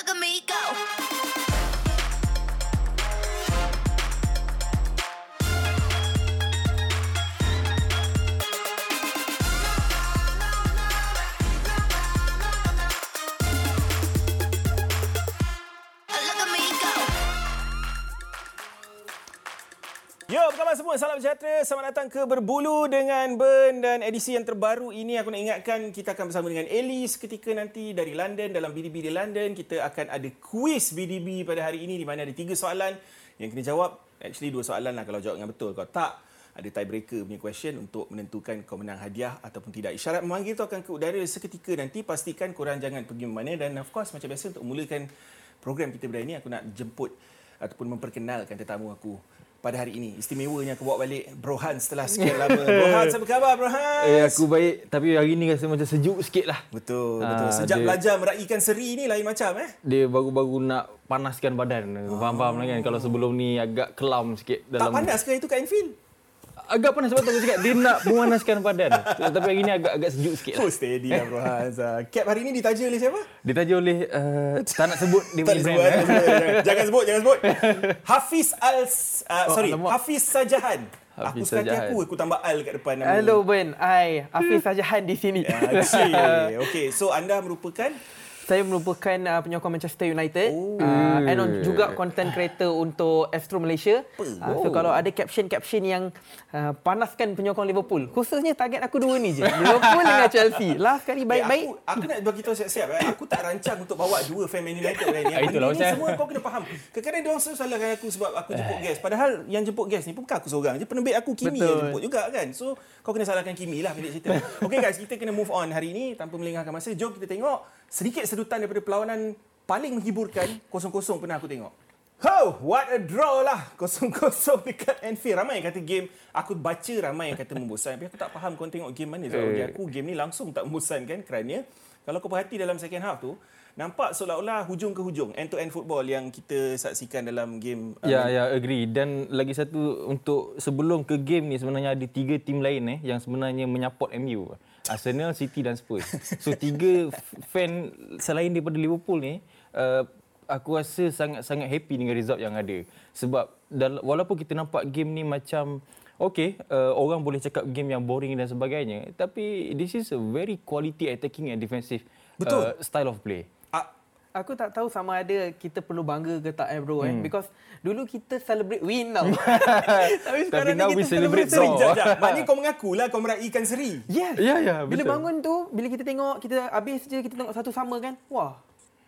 Look at me go. Khabar semua? Salam sejahtera. Selamat datang ke Berbulu dengan Ben dan edisi yang terbaru ini aku nak ingatkan kita akan bersama dengan Ellie seketika nanti dari London dalam BDB di London. Kita akan ada kuis BDB pada hari ini di mana ada tiga soalan yang kena jawab. Actually dua soalan lah kalau jawab dengan betul. Kalau tak, ada tiebreaker punya question untuk menentukan kau menang hadiah ataupun tidak. Isyarat memanggil tu akan ke udara seketika nanti. Pastikan korang jangan pergi mana dan of course macam biasa untuk mulakan program kita hari ini aku nak jemput ataupun memperkenalkan tetamu aku pada hari ini. Istimewanya aku bawa balik Bro Hans setelah sekian lama. Bro Hans, apa khabar Bro Hans? Eh aku baik tapi hari ni rasa macam sejuk sikit lah. Betul, Ah, betul. Sejak dia- belajar meraihkan seri ni lain macam eh. Dia baru-baru nak panaskan badan. Faham-faham lah kan. Kalau sebelum ni agak kelam sikit Tak dalam panas ke itu kat Enfield? Agak panas sebab tu aku cakap dia nak memanaskan badan. tapi hari ni agak agak sejuk sikit lah. Oh, steady lah Bro Hans. Ah, Cap hari ni ditaja oleh siapa? Ditaja oleh uh, tak nak sebut dia punya brand. sebut, eh. eh. jangan- sebut, jangan sebut. Hafiz Al... Uh, Oh, sorry, alamak. Hafiz Sajahan. Aku Hafiz hati Sajahan. aku, aku tambah Al kat depan nama. Hello Ben, I Hafiz Sajahan di sini. Ah. Okey, so anda merupakan Saya merupakan uh, penyokong Manchester United Oh. uh, and on, juga content creator untuk Astro Malaysia. Uh, so Oh. kalau ada caption-caption yang uh, panaskan penyokong Liverpool, khususnya target aku dua ni je. Liverpool dengan Chelsea. Last kali baik-baik. Eh, aku, aku nak bagi tahu siap-siap eh. Aku tak rancang untuk bawa dua fan Man United hari ni. Ah, itulah Ini macam- semua kau kena faham. Kadang-kadang dia orang selalu salahkan aku sebab aku jemput guest. Padahal yang jemput guest ni pun bukan aku seorang je. Penerbit aku Kimi Betul. yang jemput juga kan. So kau kena salahkan Kimi lah pendek cerita. Okay guys, kita kena move on hari ini tanpa melengahkan masa. Jom kita tengok sedikit sedutan daripada perlawanan paling menghiburkan kosong-kosong pernah aku tengok. Oh, what a draw lah. Kosong-kosong dekat Anfield. Ramai yang kata game, aku baca ramai yang kata membosankan. Tapi aku tak faham kau tengok game mana. Sebab bagi Eh. aku game ni langsung tak membosankan kerana kalau kau perhati dalam second half tu, nampak seolah-olah hujung ke hujung, end-to-end football yang kita saksikan dalam game. Ya, ya, agree. Dan lagi satu untuk sebelum ke game ni sebenarnya ada tiga tim lain eh yang sebenarnya menyaport MU. Arsenal, City dan Spurs. So tiga fan selain daripada Liverpool ni uh, aku rasa sangat-sangat happy dengan result yang ada. Sebab dal- walaupun kita nampak game ni macam Okay, uh, orang boleh cakap game yang boring dan sebagainya. Tapi this is a very quality attacking and defensive Betul. Uh, style of play. Aku tak tahu sama ada kita perlu bangga ke tak eh bro eh. Because dulu kita celebrate win tau. Tapi sekarang now ni kita celebrate seri. draw. Sekejap, sekejap. Maknanya kau mengaku lah kau meraihkan seri. Yes. Ya, ya, Bila betul. bangun tu, bila kita tengok, kita habis je kita tengok satu sama kan. Wah,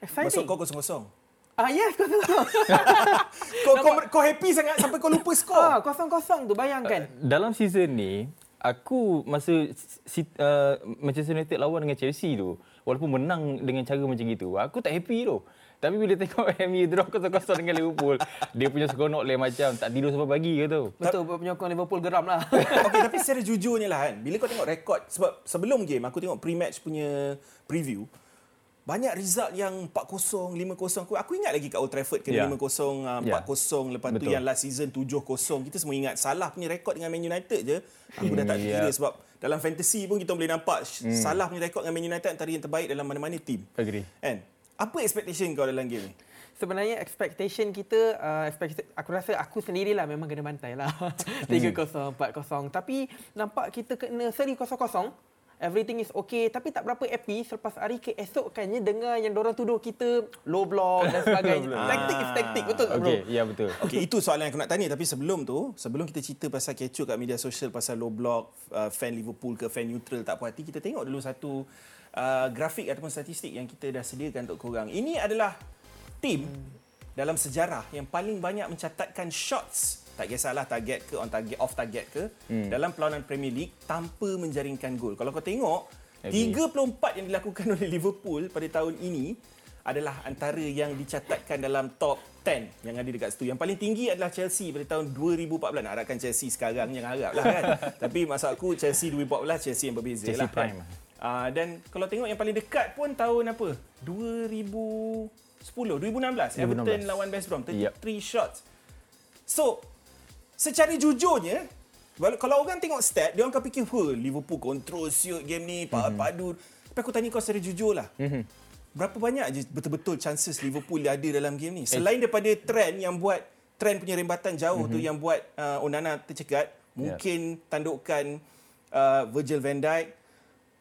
Maksud exciting. kau kosong-kosong. Ah yes, kosong. Kau, kau, kau happy sangat sampai kau lupa skor. ah, kosong-kosong tu bayangkan. dalam season ni aku masa uh, Manchester United lawan dengan Chelsea tu walaupun menang dengan cara macam gitu aku tak happy tu tapi bila tengok MU draw kosong-kosong dengan Liverpool dia punya seronok lain macam tak tidur sampai pagi ke tu Betul, penyokong Liverpool geram lah. Okey, tapi secara jujurnya lah kan, bila kau tengok rekod, sebab sebelum game aku tengok pre-match punya preview, banyak result yang 4-0, 5-0. Aku, aku ingat lagi kat Old Trafford kena Ya. 5-0, uh, 4-0. Ya. Lepas tu Betul. yang last season 7-0. Kita semua ingat Salah punya rekod dengan Man United je. Aku dah tak Hmm, kira ya. sebab dalam fantasy pun kita boleh nampak Salah punya rekod dengan Man United antara yang terbaik dalam mana-mana team. agree Kan? Apa expectation kau dalam game ni? Sebenarnya expectation kita, uh, expectation, aku rasa aku sendirilah memang kena bantai lah. 3-0, 4-0. Tapi nampak kita kena seri 0-0. Everything is okay tapi tak berapa happy selepas hari keesokannya dengar yang orang tuduh kita low block dan sebagainya. taktik is taktik betul tak bro? okey ya betul Okey, itu soalan yang aku nak tanya. Tapi sebelum tu, sebelum kita cerita pasal kecoh kat media sosial pasal low block, uh, fan Liverpool ke fan neutral tak puas hati, kita tengok dulu satu uh, grafik ataupun statistik yang kita dah sediakan untuk korang. Ini adalah tim dalam sejarah yang paling banyak mencatatkan shots tak kisahlah target ke on target off target ke hmm. dalam perlawanan Premier League tanpa menjaringkan gol. Kalau kau tengok Agree. 34 yang dilakukan oleh Liverpool pada tahun ini adalah antara yang dicatatkan dalam top 10 yang ada dekat situ. Yang paling tinggi adalah Chelsea pada tahun 2014. Nak harapkan Chelsea sekarang yang harap lah kan. Tapi maksud aku Chelsea 2014 Chelsea yang berbeza Chelsea lah. prime. Kan? Uh, dan kalau tengok yang paling dekat pun tahun apa? 2010, 2016. Everton 2016. lawan West Brom. 33 Yep. shots. So, secara jujurnya, kalau orang tengok stat, dia orang akan fikir, "Huh, Liverpool control siut game ni, Mhm. padu." Tapi aku tanya kau secara jujur lah. berapa banyak je betul-betul chances Liverpool ada dalam game ni? Selain daripada trend yang buat trend punya rembatan jauh mm-hmm. tu yang buat uh, Onana tercegat, mungkin tandukan uh, Virgil van Dijk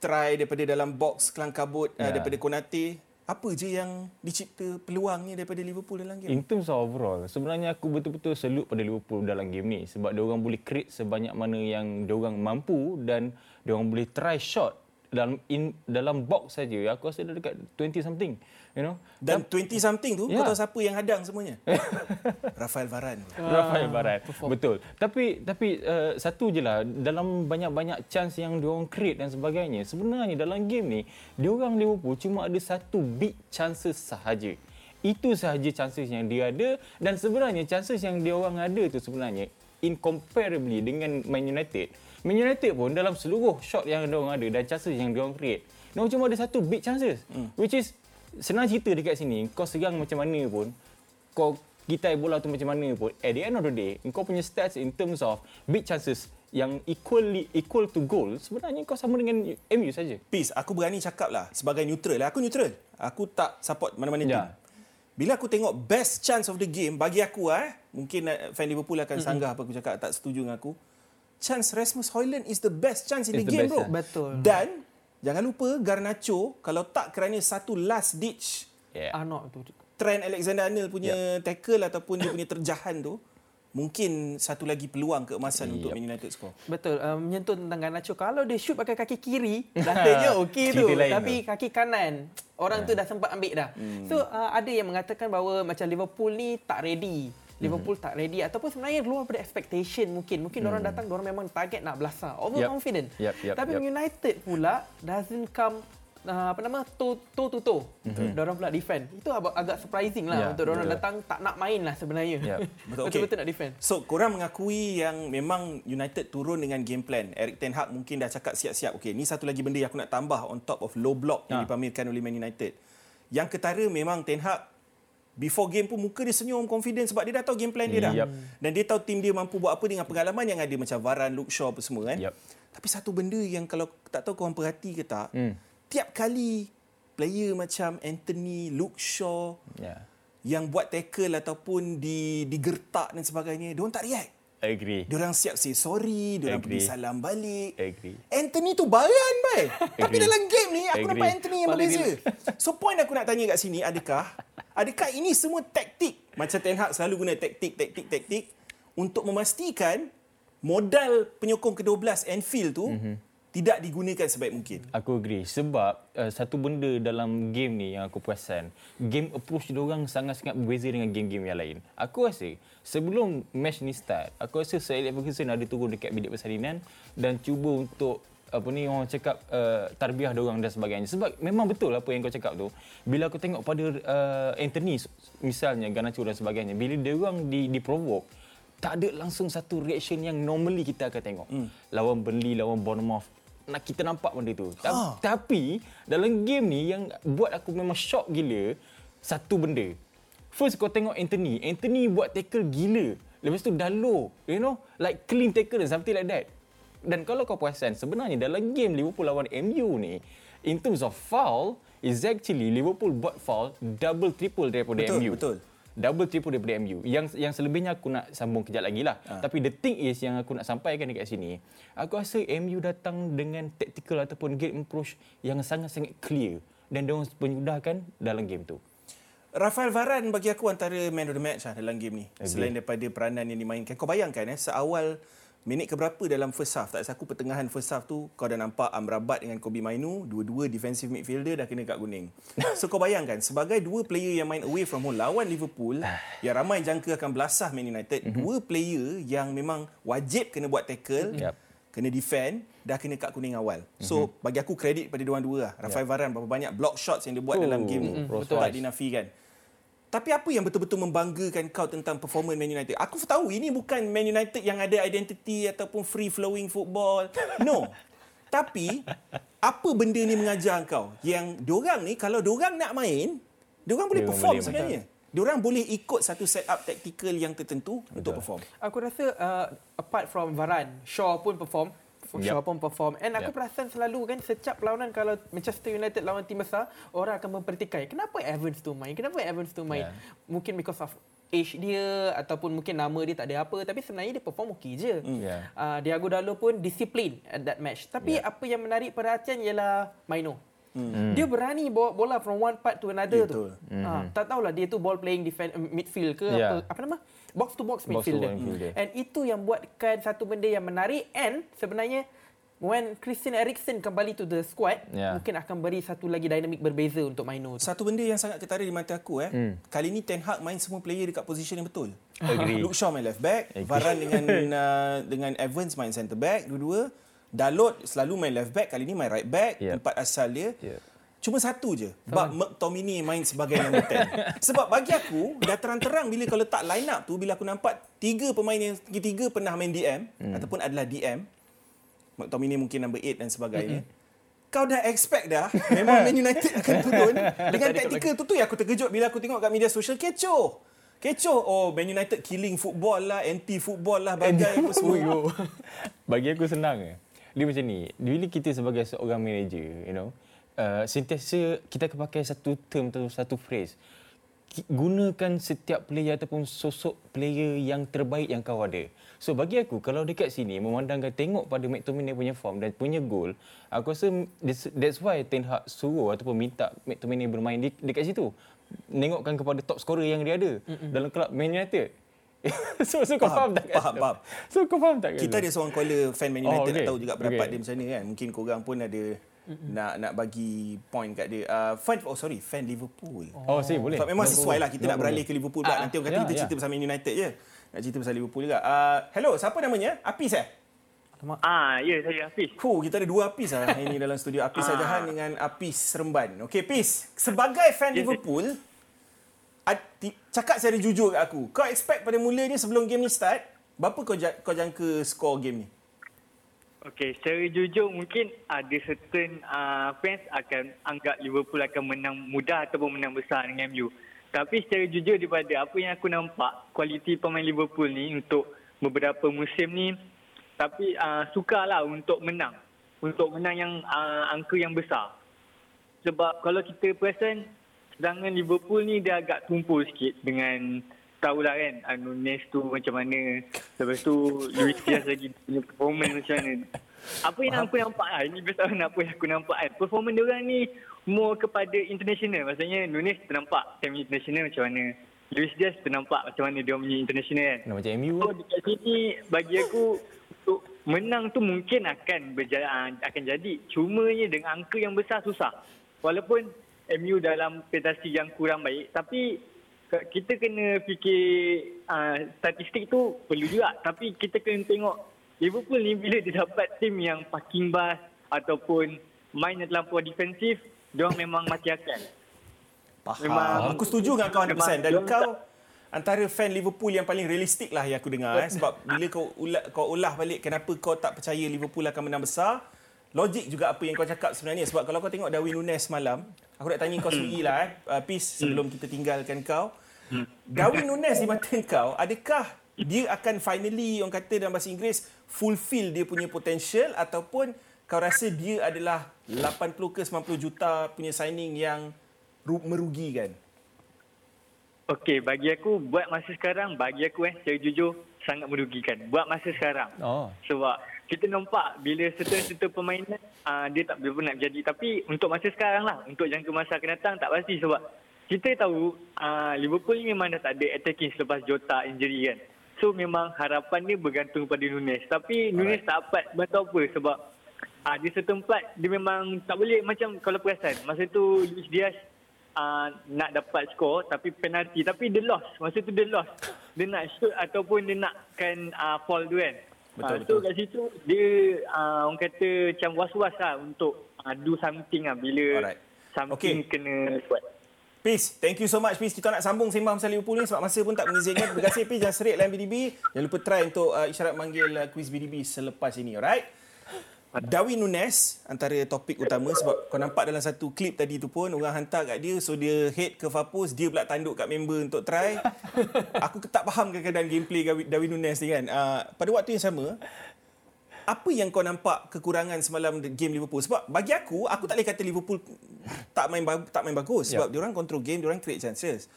try daripada dalam box kelang kabut uh, Ya. daripada Konate. Apa je yang dicipta peluangnya daripada Liverpool dalam game? In terms of overall, sebenarnya aku betul-betul salute pada Liverpool dalam game ni sebab dia orang boleh create sebanyak mana yang dia orang mampu dan dia orang boleh try shot dalam in dalam box saja. Aku rasa dia dekat 20 something, you know. Dan 20 something tu, kau Ya. tahu siapa yang hadang semuanya? Rafael Varane. Rafael Varane. Betul. Tapi tapi uh, satu je lah dalam banyak-banyak chance yang dia orang create dan sebagainya. Sebenarnya dalam game ni, dia orang Liverpool cuma ada satu big chances sahaja. Itu sahaja chances yang dia ada dan sebenarnya chances yang dia orang ada tu sebenarnya incomparably dengan Man United. Man United pun dalam seluruh shot yang dia ada dan chances yang dia create, dia cuma ada satu big chances. Hmm. Which is senang cerita dekat sini, kau serang macam mana pun, kau kita bola tu macam mana pun at the end of the day kau punya stats in terms of big chances yang equally equal to goal sebenarnya kau sama dengan MU saja. Peace, aku berani cakap lah sebagai neutral. Aku neutral. Aku tak support mana-mana Ya. team. Bila aku tengok best chance of the game, bagi aku ah, eh, mungkin fan Liverpool akan sanggah apa aku cakap, tak setuju dengan aku. Chance Rasmus Højlund is the best chance in the, the game best bro. chance. Betul. Dan jangan lupa Garnacho kalau tak kerana satu last ditch Yeah. Arnold tu. Trent Alexander-Arnold punya tackle ataupun dia punya terjahan tu, mungkin satu lagi peluang keemasan untuk Yep. Man United score. Betul. Uh, menyentuh tentang Garnacho. Kalau dia shoot pakai kaki kiri, rasanya okey tu. Tapi kaki kanan, orang tu dah sempat ambil dah. Hmm. So, uh, ada yang mengatakan bahawa macam Liverpool ni tak ready. Liverpool Hmm. tak ready ataupun sebenarnya luar daripada expectation mungkin. Mungkin orang datang, orang memang target nak belasah. Overconfident. Yep, yep, Tapi yep. United pula doesn't come uh, apa nama toe toe to toe. Mm-hmm. Diorang pula defend. Itu ag- agak surprising lah Ya, untuk orang betul. datang tak nak main lah sebenarnya. Ya, betul. Betul-betul Okey. nak defend. So, korang mengakui yang memang United turun dengan game plan. Eric Ten Hag mungkin dah cakap siap-siap. Okey, ni satu lagi benda yang aku nak tambah on top of low block yang Ha. dipamerkan oleh Man United. Yang ketara memang Ten Hag before game pun muka dia senyum confident sebab dia dah tahu game plan dia dah. Yup. Dan dia tahu tim dia mampu buat apa dengan pengalaman yang ada macam Varane, Luke Shaw apa semua kan. Yup. Tapi satu benda yang kalau tak tahu korang perhati ke tak, Hmm. tiap kali player macam Anthony, Luke Shaw Yeah. yang buat tackle ataupun di digertak dan sebagainya, dia orang tak react. Agree. Dia orang siap say sorry, dia orang Agree. pergi salam balik. Agree. Anthony tu bayan bai. Tapi dalam game ni aku Agree. nampak Anthony yang Paling berbeza. So point aku nak tanya kat sini adakah adakah ini semua taktik macam Ten Hag selalu guna taktik taktik taktik untuk memastikan modal penyokong ke-12 Anfield tu mm-hmm. Tidak digunakan sebaik mungkin. Aku agree sebab uh, satu benda dalam game ni yang aku perasan, game approach dia orang sangat-sangat berbeza dengan game-game yang lain. Aku rasa sebelum match ni start, aku rasa Sir Alex Ferguson ada turun dekat bilik persalinan dan cuba untuk apa ni orang cakap uh, tarbiah dia orang dan sebagainya. Sebab memang betul apa yang kau cakap tu. Bila aku tengok pada uh, Anthony misalnya Garnacho dan sebagainya, bila dia orang di, di provoke tak ada langsung satu reaction yang normally kita akan tengok. Hmm. Lawan Burnley, lawan Bournemouth, nak kita nampak benda tu. Ah. Tapi dalam game ni yang buat aku memang shock gila satu benda. First kau tengok Anthony, Anthony buat tackle gila. Lepas tu dah low, you know, like clean tackle and something like that. Dan kalau kau perasan sebenarnya dalam game Liverpool lawan MU ni in terms of foul is actually Liverpool buat foul double triple daripada Betul, MU. betul. Double triple daripada MU. Yang yang selebihnya aku nak sambung kejap lagi lah. Ha. Tapi the thing is yang aku nak sampaikan dekat sini, aku rasa MU datang dengan tactical ataupun game approach yang sangat-sangat clear dan dia orang menyudahkan dalam game tu. Rafael Varane bagi aku antara man of the match lah dalam game ni. Selain daripada peranan yang dimainkan. Kau bayangkan eh, seawal minit keberapa dalam first half. Tak aku pertengahan first half tu, kau dah nampak Amrabat dengan Kobe Mainu, dua-dua defensive midfielder dah kena kad kuning. So kau bayangkan, sebagai dua player yang main away from home lawan Liverpool, yang ramai jangka akan belasah Man United, dua player yang memang wajib kena buat tackle, Yep. kena defend, dah kena kad kuning awal. So bagi aku kredit pada dua-dua lah. Rafael Varane berapa banyak block shots yang dia buat Oh, dalam game tu. mm-mm, Tak dinafikan. Tapi apa yang betul-betul membanggakan kau tentang performance Man United? Aku tahu ini bukan Man United yang ada identity ataupun free flowing football. No. Tapi apa benda ni mengajar kau? Yang diorang ni kalau diorang nak main, diorang boleh Diorang perform boleh, sebenarnya. Diorang boleh ikut satu setup tactical yang tertentu untuk perform. Aku rasa uh, apart from Varane, Shaw pun perform. Shaw Yup. pun perform. And aku Yup. perasan selalu kan setiap perlawanan kalau Manchester United lawan tim besar, orang akan mempertikai. Kenapa Evans tu main? Kenapa Evans tu main? Yeah. Mungkin because of age dia ataupun mungkin nama dia tak ada apa tapi sebenarnya dia perform okey je. Yeah. Uh, Diago Dalot pun disiplin at that match. Tapi Yeah. apa yang menarik perhatian ialah Maino. Hmm. Dia berani bawa bola from one part to another Betul. tu. Ha, tak tahulah dia tu ball playing defend, midfield ke Yeah. apa apa nama? Box to box Box to midfielder. And itu yang buatkan satu benda yang menarik and sebenarnya when Christian Eriksen kembali to the squad Yeah. mungkin akan beri satu lagi dinamik berbeza untuk Maino tu. Satu benda yang sangat ketara di mata aku eh. Hmm. Kali ni Ten Hag main semua player dekat position yang betul. Agree. Luke Shaw main left back, Agree. Varane dengan uh, dengan Evans main centre back dua-dua. Dalot selalu main left back, kali ni main right back, Yep. empat asal dia. Yep. Cuma satu je, Bab McTominay main sebagai number 10. Sebab bagi aku, dah terang-terang bila kau letak line up tu, bila aku nampak tiga pemain yang tiga pernah main DM, hmm. ataupun adalah DM, McTominay mungkin number 8 dan sebagainya, kau dah expect dah memang Man United akan turun dengan taktikal tu tu yang aku terkejut bila aku tengok kat media sosial kecoh. Kecoh. Oh, Man United killing football lah, anti football lah, bagai apa semua. Bagi aku senang je. Dia macam ni, bila kita sebagai seorang manager, you know, uh, sentiasa kita akan pakai satu term atau satu phrase. Gunakan setiap player ataupun sosok player yang terbaik yang kau ada. So bagi aku, kalau dekat sini memandangkan tengok pada McTominay punya form dan punya goal, aku rasa that's why Ten Hag suruh ataupun minta McTominay bermain di, dekat situ. Nengokkan kepada top scorer yang dia ada Mm-mm. dalam kelab Man United. so, so kau Faham, faham tak? faham, faham. So kau faham tak? Kita ada seorang caller fan Man United Oh, okay. nak tahu juga pendapat Okay. dia macam mana kan. Mungkin korang pun ada nak nak bagi point kat dia. Uh, fan oh sorry, fan Liverpool. Oh, sih boleh. Sebab memang sesuai lah kita No nak beralih ke Liverpool pula. Ah, Nanti orang kata ya, kita ya. cerita pasal Man United je. Nak cerita pasal Liverpool juga. Uh, hello, siapa namanya? Apis eh? Ah, ya saya Hafiz. Cool, kita ada dua Apis lah hari ni dalam studio. Apis Ah. Ajahan dengan Apis Seremban. Okey, Pis. Sebagai fan Ya, Liverpool, ad- ti- cakap secara jujur kat aku. Kau expect pada mulanya sebelum game ni start, berapa kau kau jangka skor game ni? Okey, secara jujur mungkin ada certain uh, fans akan anggap Liverpool akan menang mudah ataupun menang besar dengan MU. Tapi secara jujur daripada apa yang aku nampak, kualiti pemain Liverpool ni untuk beberapa musim ni tapi uh, sukarlah untuk menang. Untuk menang yang uh, angka yang besar. Sebab kalau kita perasan serangan Liverpool ni dia agak tumpul sikit dengan tahulah kan Nunes tu macam mana. Lepas tu Luis Diaz lagi punya performance macam mana. Apa yang aku nampak lah ini berdasarkan apa yang aku nampak kan. Performance dia orang ni more kepada international. Maksudnya Nunes ternampak semi international macam mana. Luis Diaz ternampak macam mana dia punya international kan. Nak macam MU. So dekat sini bagi aku untuk menang tu mungkin akan berjalan akan jadi. Cumanya dengan angka yang besar susah. Walaupun MU dalam prestasi yang kurang baik tapi kita kena fikir uh, statistik tu perlu juga tapi kita kena tengok Liverpool ni bila dia dapat tim yang parking bus ataupun main yang terlampau defensif dia orang memang mati akal. Faham. Memang- aku setuju dengan kau 100% memang dan kau antara fan Liverpool yang paling realistik lah yang aku dengar eh. sebab bila kau ulah, kau ulah balik kenapa kau tak percaya Liverpool akan menang besar logik juga apa yang kau cakap sebenarnya sebab kalau kau tengok Darwin Nunes malam aku nak tanya kau sendiri lah eh uh, Peace sebelum kita tinggalkan kau Darwin Nunes di mata kau adakah dia akan finally orang kata dalam bahasa Inggeris fulfill dia punya potential ataupun kau rasa dia adalah 80 ke 90 juta punya signing yang ru- merugikan Okey, bagi aku buat masa sekarang, bagi aku eh, secara jujur sangat merugikan. Buat masa sekarang. Oh. Sebab kita nampak bila serta-serta permainan uh, dia tak boleh nak jadi. Tapi untuk masa sekarang lah, untuk jangka masa akan datang tak pasti sebab kita tahu uh, Liverpool ni memang dah tak ada attacking selepas Jota injury kan. So memang harapan dia bergantung pada Nunes. Tapi Nunes tak dapat bantu apa sebab uh, di setempat dia memang tak boleh macam kalau perasan. Masa tu Luis Diaz uh, nak dapat skor tapi penalti tapi dia lost. Masa tu dia lost. Dia nak shoot ataupun dia nakkan uh, fall tu kan. Betul, betul. So kat situ dia uh, orang kata macam was-was lah untuk uh, do something lah bila Alright. something Okay. kena buat. Peace. Thank you so much, Peace. Kita nak sambung sembang pasal Liverpool ni sebab masa pun tak mengizinkan. Terima kasih, Peace. Jangan serik lain BDB. Jangan lupa try untuk uh, isyarat manggil uh, quiz BDB selepas ini, alright? Darwin Nunes antara topik utama sebab kau nampak dalam satu klip tadi tu pun orang hantar kat dia so dia head ke Fapus dia pula tanduk kat member untuk try aku tak faham kadang-kadang gameplay Darwin Nunes ni kan uh, pada waktu yang sama apa yang kau nampak kekurangan semalam game Liverpool? Sebab bagi aku, aku tak boleh kata Liverpool tak main tak main bagus sebab yeah. diorang control game, diorang create chances.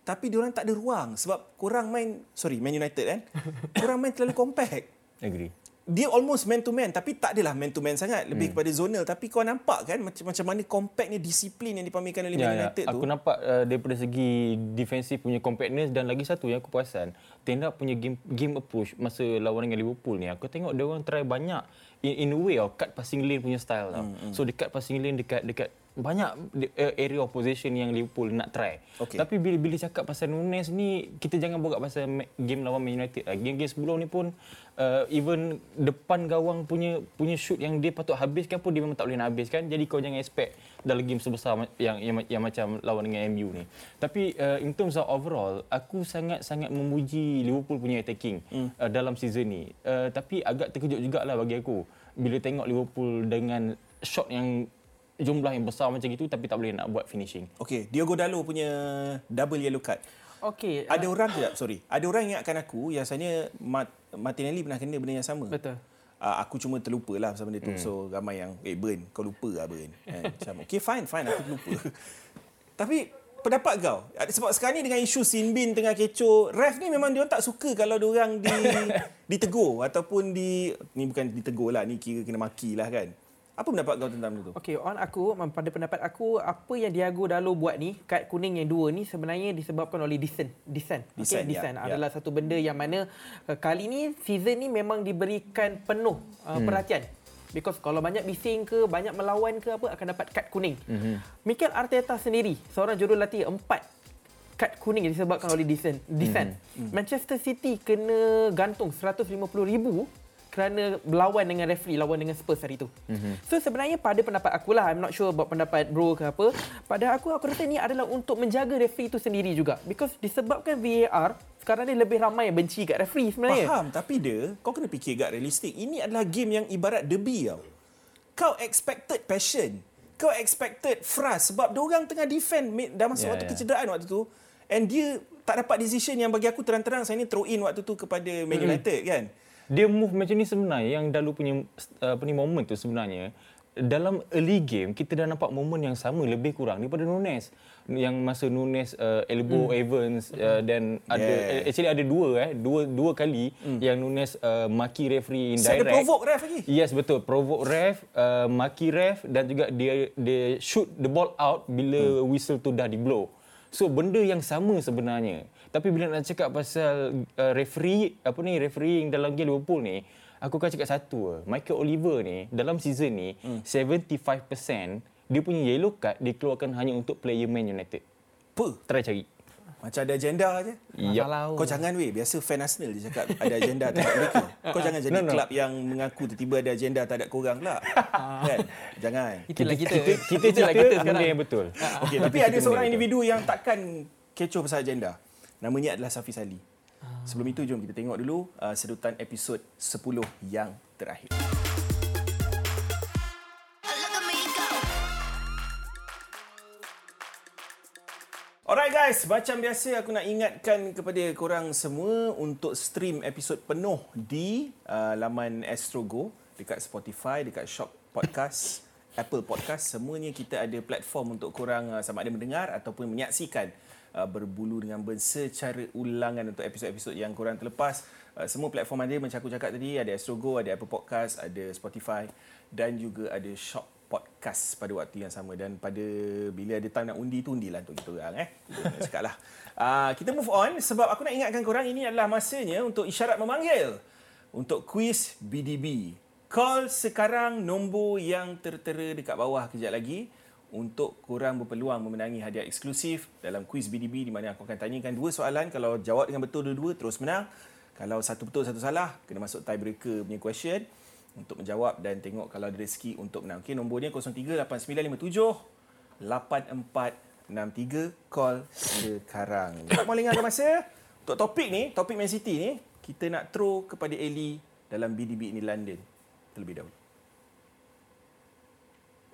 Tapi diorang tak ada ruang sebab kurang main sorry Man United kan. Kurang main terlalu compact. Agree. Dia almost man to man tapi tak adalah man to man sangat, lebih hmm. kepada zonal tapi kau nampak kan macam macam mana compactnya disiplin yang dipamerkan oleh Man Ya, ya. United tu. Aku nampak uh, daripada segi defensif punya compactness dan lagi satu yang aku perasan, Ten Hag punya game game approach masa lawan dengan Liverpool ni, aku tengok dia orang try banyak in, in a way of cut passing lane punya style tau. Hmm, So dekat passing lane dekat dekat banyak uh, area of possession yang Liverpool nak try. Okey. Tapi bila bila cakap pasal Nunes ni, kita jangan borak pasal game lawan Man United. lah. Game-game sebelum ni pun uh, even depan gawang punya punya shoot yang dia patut habiskan pun dia memang tak boleh nak habiskan. Jadi kau jangan expect dalam game sebesar yang yang, yang macam lawan dengan MU ni. Tapi uh, in terms of overall, aku sangat-sangat memuji Liverpool punya attacking hmm. uh, dalam season ni. Uh, tapi agak terkejut jugalah bagi aku bila tengok Liverpool dengan shot yang jumlah yang besar macam itu tapi tak boleh nak buat finishing. Okey, Diogo Dalo punya double yellow card. Okey. Ada orang tidak, sorry. Ada orang ingatkan aku yang sebenarnya Mat- Martinelli pernah kena benda yang sama. Betul. Uh, aku cuma terlupa lah pasal benda tu. Hmm. So ramai yang, eh Burn, kau lupa lah Burn. Kan? Macam, okay fine, fine, aku terlupa. Tapi pendapat kau, ada- sebab sekarang ni dengan isu Sinbin tengah kecoh, ref ni memang dia tak suka kalau dia orang di, ditegur ataupun di, ni bukan ditegur lah, ni kira kena maki lah kan. Apa pendapat kau tentang benda tu? Okey, on aku pada pendapat aku apa yang Diago Dalo buat ni kad kuning yang dua ni sebenarnya disebabkan oleh descent. Descent. Descent, Okey, ya, descent ya. adalah satu benda yang mana uh, kali ni season ni memang diberikan penuh uh, hmm. perhatian. Because kalau banyak bising ke, banyak melawan ke apa akan dapat kad kuning. Hmm. Mikel Arteta sendiri, seorang jurulatih empat kad kuning yang disebabkan oleh descent. descent. Hmm. Manchester City kena gantung 150,000 kerana berlawan dengan referee lawan dengan Spurs hari tu. Mm-hmm. So sebenarnya pada pendapat aku lah, I'm not sure about pendapat bro ke apa. Pada aku aku rasa ni adalah untuk menjaga referee itu sendiri juga. Because disebabkan VAR, sekarang ni lebih ramai yang benci kat referee sebenarnya. Faham, tapi dia, kau kena fikir agak realistik. Ini adalah game yang ibarat derby tau. Kau expected passion. Kau expected frust sebab dia orang tengah defend dah masuk yeah, waktu ya. kecederaan waktu tu. And dia tak dapat decision yang bagi aku terang-terang saya ni throw in waktu tu kepada Man United kan. Dia move macam ni sebenarnya yang Dalu punya uh, apa ni moment tu sebenarnya dalam early game kita dah nampak momen yang sama lebih kurang daripada Nunes yang masa Nunes uh, elbow hmm. Evans uh, dan ada Yeah. actually ada dua eh dua dua kali hmm. yang Nunes uh, maki referee ada indirect provoke ref lagi. Yes betul provoke ref uh, maki ref dan juga dia dia shoot the ball out bila hmm. whistle tu dah di blow. So benda yang sama sebenarnya. Tapi bila nak cakap pasal uh, referee apa ni refereeing dalam game Liverpool ni, aku akan cakap satu. eh. Michael Oliver ni dalam season ni hmm. 75% dia punya yellow card dikeluarkan hanya untuk player Man United. Apa? Try cari. Macam ada agenda je. Masalah. Kau jangan weh, biasa fan Arsenal dia cakap ada agenda terhadap mereka. Kau jangan jadi No, no. kelab yang mengaku tiba-tiba ada agenda terhadap korang pula. kan? Jangan. Itulah kita. Kita, kita Itulah cakap kita benda sekarang. yang betul. Okey, tapi ada seorang individu yang takkan kecoh pasal agenda. Namanya adalah Safi Sali. Sebelum itu jom kita tengok dulu uh, sedutan episod 10 yang terakhir. Go. Alright guys, macam biasa aku nak ingatkan kepada korang semua untuk stream episod penuh di uh, laman Astrogo dekat Spotify, dekat Shop Podcast, Apple Podcast, semuanya kita ada platform untuk korang uh, sama ada mendengar ataupun menyaksikan uh, berbulu dengan Ben secara ulangan untuk episod-episod yang korang terlepas. Uh, semua platform ada macam aku cakap tadi, ada Astrogo, ada Apple Podcast, ada Spotify dan juga ada Shop podcast pada waktu yang sama dan pada bila ada time nak undi tu undilah untuk kita orang eh. Nak cakap lah. Uh, kita move on sebab aku nak ingatkan korang ini adalah masanya untuk isyarat memanggil untuk kuis BDB. Call sekarang nombor yang tertera dekat bawah kejap lagi untuk korang berpeluang memenangi hadiah eksklusif dalam kuis BDB di mana aku akan tanyakan dua soalan kalau jawab dengan betul dua-dua terus menang. Kalau satu betul satu salah kena masuk tiebreaker punya question untuk menjawab dan tengok kalau ada rezeki untuk menang. Okey, nombornya 038957 8463 call sekarang. Tak mau lengahkan masa. Untuk topik ni, topik Man City ni, kita nak throw kepada Eli dalam BDB ini London terlebih dahulu.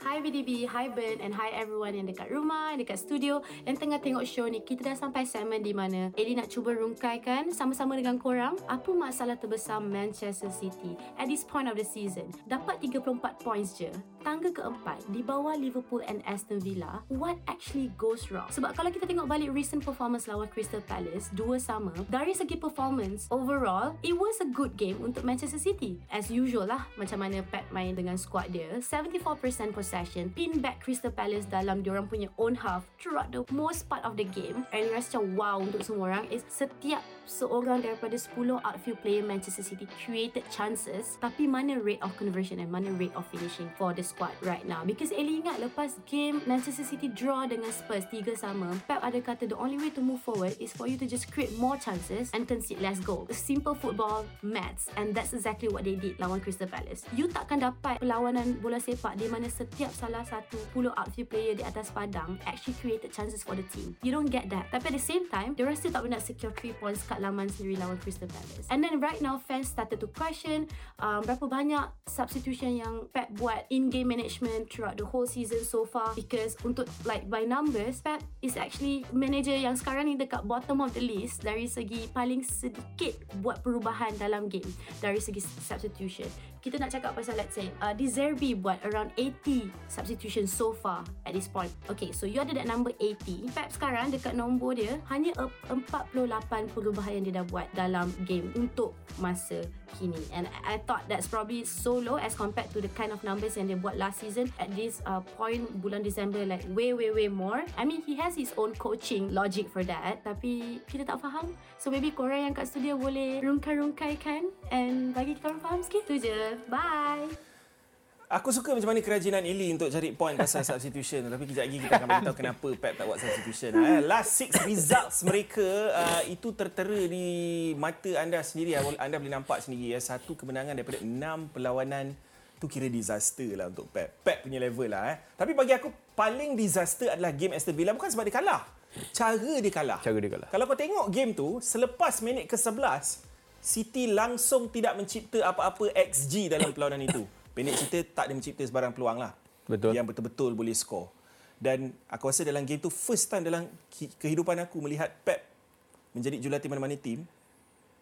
Hi BDB, hi Ben and hi everyone yang dekat rumah, yang dekat studio yang tengah tengok show ni. Kita dah sampai segmen di mana Eli nak cuba rungkaikan sama-sama dengan korang apa masalah terbesar Manchester City at this point of the season. Dapat 34 points je. Tangga keempat di bawah Liverpool and Aston Villa. What actually goes wrong? Sebab kalau kita tengok balik recent performance lawan Crystal Palace, dua sama. Dari segi performance, overall, it was a good game untuk Manchester City. As usual lah, macam mana Pep main dengan squad dia. 74% possession, pin back Crystal Palace dalam diorang punya own half throughout the most part of the game. And rasa macam wow untuk semua orang is setiap seorang daripada 10 outfield player Manchester City created chances tapi mana rate of conversion and mana rate of finishing for the squad right now. Because Eli ingat lepas game Manchester City draw dengan Spurs 3 sama Pep ada kata the only way to move forward is for you to just create more chances and concede less goals simple football maths and that's exactly what they did lawan Crystal Palace. You takkan dapat perlawanan bola sepak di mana setiap salah satu 10 outfield player di atas padang actually created chances for the team. You don't get that. Tapi at the same time diorang still tak pernah secure 3 points kat laman sendiri lawan Crystal Palace. And then right now fans started to question um, berapa banyak substitution yang Pep buat in-game management throughout the whole season so far. Because untuk like by numbers Pep is actually manager yang sekarang ni dekat bottom of the list dari segi paling sedikit buat perubahan dalam game dari segi substitution kita nak cakap pasal let's say uh, Di Zerbi buat around 80 substitution so far at this point. Okay so you ada that number 80 Pep sekarang dekat nombor dia hanya uh, 48 perubahan yang dia dah buat dalam game untuk masa kini. And I thought that's probably so low as compared to the kind of numbers yang dia buat last season at this uh, point bulan December like way way way more. I mean he has his own coaching logic for that tapi kita tak faham. So maybe korang yang kat studio boleh rungkai-rungkaikan and bagi kita orang faham sikit. Tu je. Bye Aku suka macam mana kerajinan Eli untuk cari point pasal substitution. Tapi kejap lagi kita akan beritahu kenapa Pep tak buat substitution. Eh, last six results mereka uh, itu tertera di mata anda sendiri. Anda boleh nampak sendiri. Ya. Satu kemenangan daripada enam perlawanan. Tu kira disaster lah untuk Pep. Pep punya level lah. Eh. Tapi bagi aku paling disaster adalah game Aston Villa. Bukan sebab dia kalah. Cara dia kalah. Cara dia kalah. Kalau kau tengok game tu, selepas minit ke-11, City langsung tidak mencipta apa-apa XG dalam perlawanan itu. Pendek cerita, tak ada mencipta sebarang peluang lah. Betul. Yang betul-betul boleh skor. Dan aku rasa dalam game tu, first time dalam kehidupan aku melihat Pep menjadi jurulatih mana-mana tim,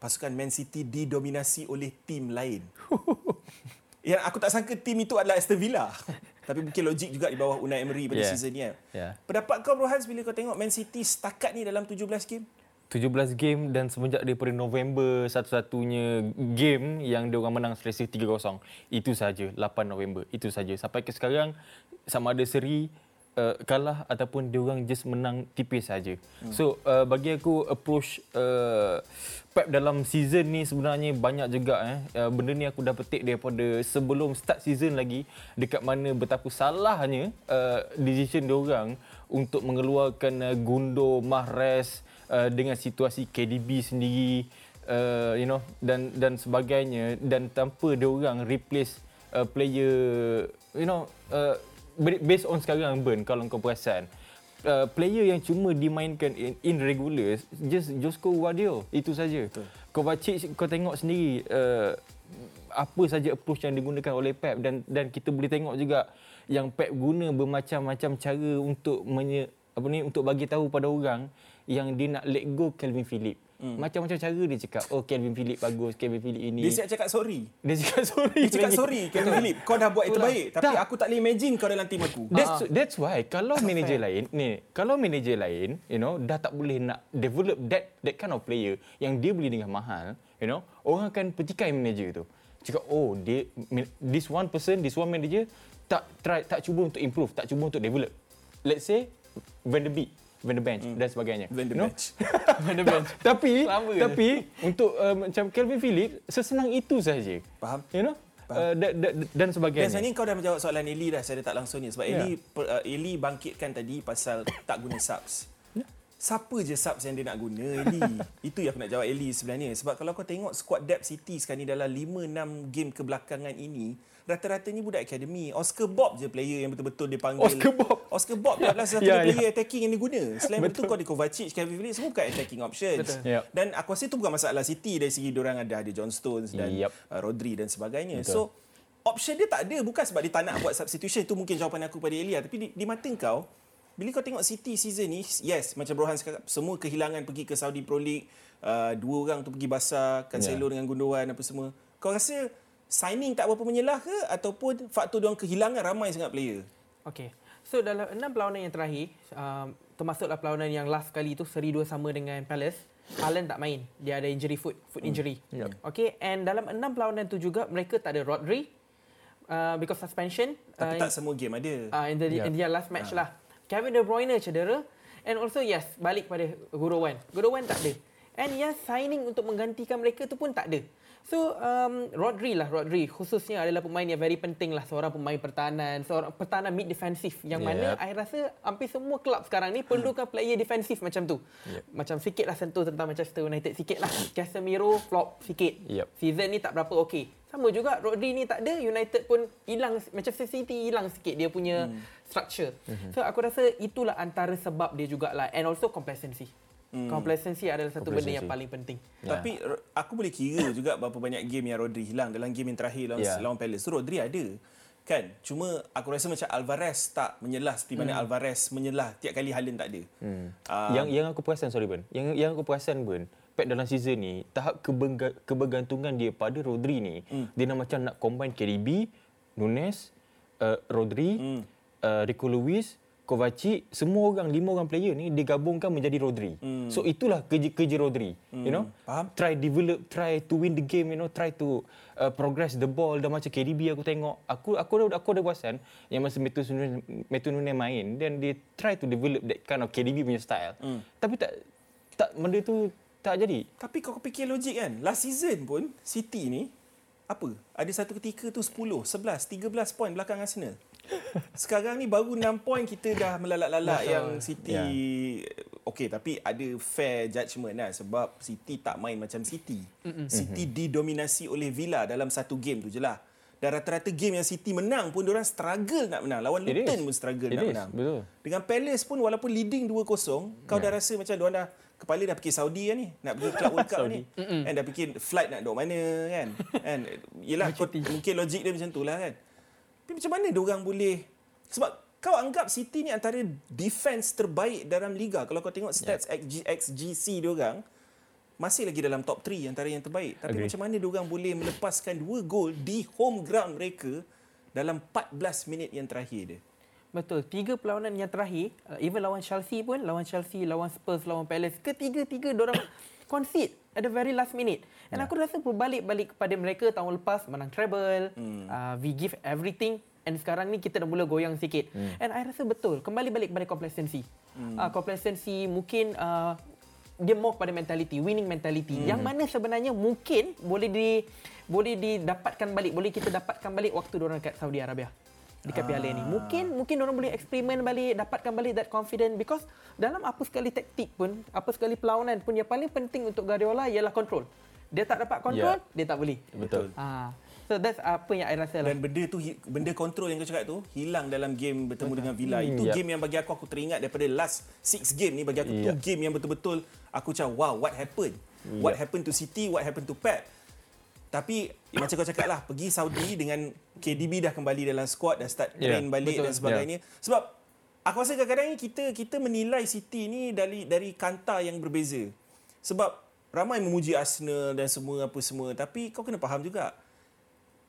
pasukan Man City didominasi oleh tim lain. Yang aku tak sangka tim itu adalah Aston Villa. Tapi mungkin logik juga di bawah Unai Emery pada Yeah. season ni. kan. Yeah. Pendapat kau Bro Hans bila kau tengok Man City setakat ni dalam 17 game? 17 game dan semenjak daripada November satu-satunya game yang dia orang menang selesa 3-0. Itu saja 8 November. Itu saja. Sampai ke sekarang sama ada seri uh, kalah ataupun dia orang just menang tipis saja. Hmm. So uh, bagi aku approach uh, Pep dalam season ni sebenarnya banyak juga eh. Uh, benda ni aku dah petik daripada sebelum start season lagi dekat mana betapa salahnya uh, decision dia orang untuk mengeluarkan uh, Gundo, Mahrez uh, dengan situasi KDB sendiri uh, you know dan dan sebagainya. Dan tanpa dia orang replace uh, player you know uh, based on sekarang burn kalau kau perasan. Uh, player yang cuma dimainkan in, in regular just Josko Guardiola. Itu saja. Kovacic kau tengok sendiri uh, apa saja approach yang digunakan oleh Pep. Dan dan kita boleh tengok juga yang Pep guna bermacam-macam cara untuk menye, apa ni untuk bagi tahu pada orang yang dia nak let go Calvin Phillips. Hmm. Macam-macam cara dia cakap, oh Calvin Phillips bagus, Calvin Phillips ini. Dia siap cakap sorry. dia cakap sorry. Dia cakap sorry, Kevin Philip. Kau dah buat yang terbaik. Tapi Tak. aku tak boleh imagine kau dalam tim aku. That's that's why kalau manager lain ni kalau manager lain you know dah tak boleh nak develop that that kind of player yang dia beli dengan mahal you know orang akan petikai manager tu cakap oh dia this one person this one manager tak try tak cuba untuk improve tak cuba untuk develop let's say Van der Beek Van der Bench dan sebagainya Van der You know? Bench. Van der Bench tapi Lama tapi untuk uh, macam Calvin Phillips sesenang itu saja Faham? you know uh, da, da, dan sebagainya Dan sebenarnya kau dah menjawab soalan Eli dah secara tak langsung ni. Sebab Ya. Eli, per- uh, Eli bangkitkan tadi pasal tak guna subs. Ya. Siapa je subs yang dia nak guna Eli? Itu yang aku nak jawab Eli sebenarnya. Sebab kalau kau tengok squad depth City sekarang ni dalam 5-6 game kebelakangan ini, rata-ratanya budak akademi. Oscar Bob je player yang betul-betul dia panggil. Oscar Bob. Oscar Bob dia adalah satu Ya, ya. player attacking yang dia guna. Selain itu kau ada Kovacic, Kevin Phillips semua bukan attacking options. Betul. Ya. Dan aku rasa itu bukan masalah City dari segi orang ada ada John Stones dan Yep. uh, Rodri dan sebagainya. Betul. So option dia tak ada bukan sebab dia tak nak buat substitution itu mungkin jawapan aku pada Elia tapi di, di mata kau bila kau tengok City season ni yes macam Brohan cakap semua kehilangan pergi ke Saudi Pro League uh, dua orang tu pergi basah Cancelo yeah. dengan Gundogan apa semua kau rasa signing tak berapa menyelah ke ataupun faktor dia kehilangan ramai sangat player Okay. So dalam enam perlawanan yang terakhir, um, termasuklah perlawanan yang last kali itu seri dua sama dengan Palace, Haaland tak main. Dia ada injury foot, foot injury. Yep. Okay, and dalam enam perlawanan itu juga mereka tak ada Rodri uh, because suspension. tapi uh, tak semua game ada uh, in the Yeah. in their last match lah. Kevin De Bruyne cedera and also yes balik pada Gurowan. Gurowan tak ada. And yes signing untuk menggantikan mereka tu pun tak ada. So um, Rodri lah Rodri khususnya adalah pemain yang very penting lah seorang pemain pertahanan, seorang pertahanan mid defensif yang Yep. mana I rasa hampir semua kelab sekarang ni perlukan player defensif macam tu. Yep. Macam sikit lah sentuh tentang Manchester United sikit lah. Casemiro flop sikit. Yep. Season ni tak berapa okey. Sama juga Rodri ni tak ada, United pun hilang Manchester City hilang sikit dia punya hmm. structure. Hmm. So aku rasa itulah antara sebab dia jugalah and also complacency. Hmm. Complacency adalah satu benda yang paling penting. Tapi r- aku boleh kira juga berapa banyak game yang Rodri hilang dalam game yang terakhir lawan, lawan Palace. Tu Rodri ada. Kan? Cuma aku rasa macam Alvarez tak menyelah seperti mana Alvarez menyelah tiap kali Haaland tak ada. Hmm. Ah, yang yang aku perasan sorry Ben. Yang yang aku perasan Ben, Pep dalam season ni tahap keberga, kebergantungan dia pada Rodri ni, hmm. dia nak macam nak combine KDB, Nunes, uh, Rodri, hmm. uh, Rico Lewis, Kovacic, semua orang lima orang player ni digabungkan menjadi Rodri. Hmm. So itulah kerja kerja Rodri, hmm. you know. Faham. Try develop, try to win the game, you know, try to uh, progress the ball dan macam KDB aku tengok. Aku aku ada aku ada perasan yang masa Metu Nunes main then they try to develop that kind of KDB punya style. Hmm. Tapi tak tak benda tu tak jadi. Tapi kau fikir logik kan? Last season pun City ni apa? Ada satu ketika tu 10, 11, 13 poin belakang Arsenal. Sekarang ni baru 6 poin kita dah melalak-lalak yang City Ya. okey tapi ada fair judgement lah sebab City tak main macam City. Mhm. City didominasi oleh Villa dalam satu game tu je lah. Dan rata-rata game yang City menang pun diorang struggle nak menang. Lawan It Luton is. pun struggle It nak is, menang. betul. Dengan Palace pun walaupun leading 2-0, kau Ya. dah rasa macam diorang dah kepala dah fikir Saudi kan ni. Nak pergi Club World Cup ni. And dah fikir flight nak duduk mana kan. kan? Yelah mungkin logik dia macam tu lah kan. Tapi macam mana diorang boleh sebab kau anggap City ni antara defense terbaik dalam liga. Kalau kau tengok stats yeah. XG, XGC diorang masih lagi dalam top 3 antara yang terbaik. Tapi Agree. macam mana diorang boleh melepaskan dua gol di home ground mereka dalam 14 minit yang terakhir dia. Betul. Tiga perlawanan yang terakhir, uh, even lawan Chelsea pun, lawan Chelsea, lawan Spurs, lawan Palace, ketiga-tiga orang concede at the very last minute. And aku rasa berbalik-balik kepada mereka tahun lepas menang treble, hmm. uh, we give everything and sekarang ni kita dah mula goyang sikit. Hmm. And I rasa betul, kembali balik kepada complacency. Hmm. Uh, complacency mungkin uh, dia more pada mentality, winning mentality. Hmm. Yang mana sebenarnya mungkin boleh di boleh didapatkan balik, boleh kita dapatkan balik waktu diorang dekat Saudi Arabia dekat Piala ni. Mungkin mungkin orang boleh eksperimen balik, dapatkan balik that confidence because dalam apa sekali taktik pun, apa sekali perlawanan pun yang paling penting untuk Guardiola ialah control. Dia tak dapat control, Ya. dia tak boleh. Betul. Ha. So that's apa yang I rasa lah. Dan benda tu benda kontrol yang kau cakap tu hilang dalam game bertemu dengan Villa. Hmm, Itu yep. game yang bagi aku aku teringat daripada last six game ni bagi aku tu Yep. game yang betul-betul aku macam wow what happened? What Yep. happened to City? What happened to Pep? Tapi ya, macam kau cakap lah pergi Saudi dengan KDB dah kembali dalam squad dah start Ya, train balik betul. dan sebagainya. Sebab aku rasa kadang-kadang kita kita menilai City ni dari dari kanta yang berbeza. Sebab ramai memuji Arsenal dan semua apa semua tapi kau kena faham juga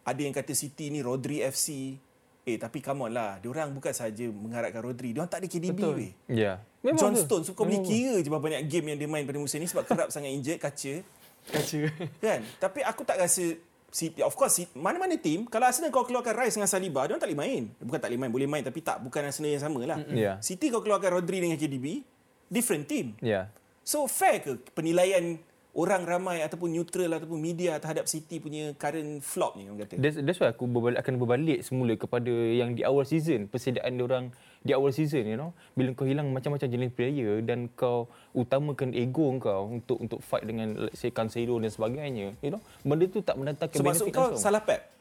ada yang kata City ni Rodri FC. Eh tapi come on lah, diorang bukan saja mengharapkan Rodri, diorang tak ada KDB Betul. weh. Ya. John tu. Stones, so kau boleh Memang kira je berapa banyak game yang dia main pada musim ni sebab kerap sangat injured, kaca. Kaca. Kan? Tapi aku tak rasa City, of course, mana-mana tim, kalau Arsenal kau keluarkan Rice dengan Saliba, dia tak boleh main. Bukan tak boleh main, boleh main tapi tak, bukan Arsenal yang sama lah. Ya. City kau keluarkan Rodri dengan KDB, different team. Ya. So fair ke penilaian orang ramai ataupun neutral ataupun media terhadap City punya current flop ni orang kata? That's, that's why aku berbalik, akan berbalik semula kepada yang di awal season, persediaan orang di awal season, you know. Bila kau hilang macam-macam jenis player dan kau utamakan ego kau untuk untuk fight dengan let's say Cancelo dan sebagainya, you know. Benda tu tak mendatangkan So maksud benefit kau langsung. salah Pep?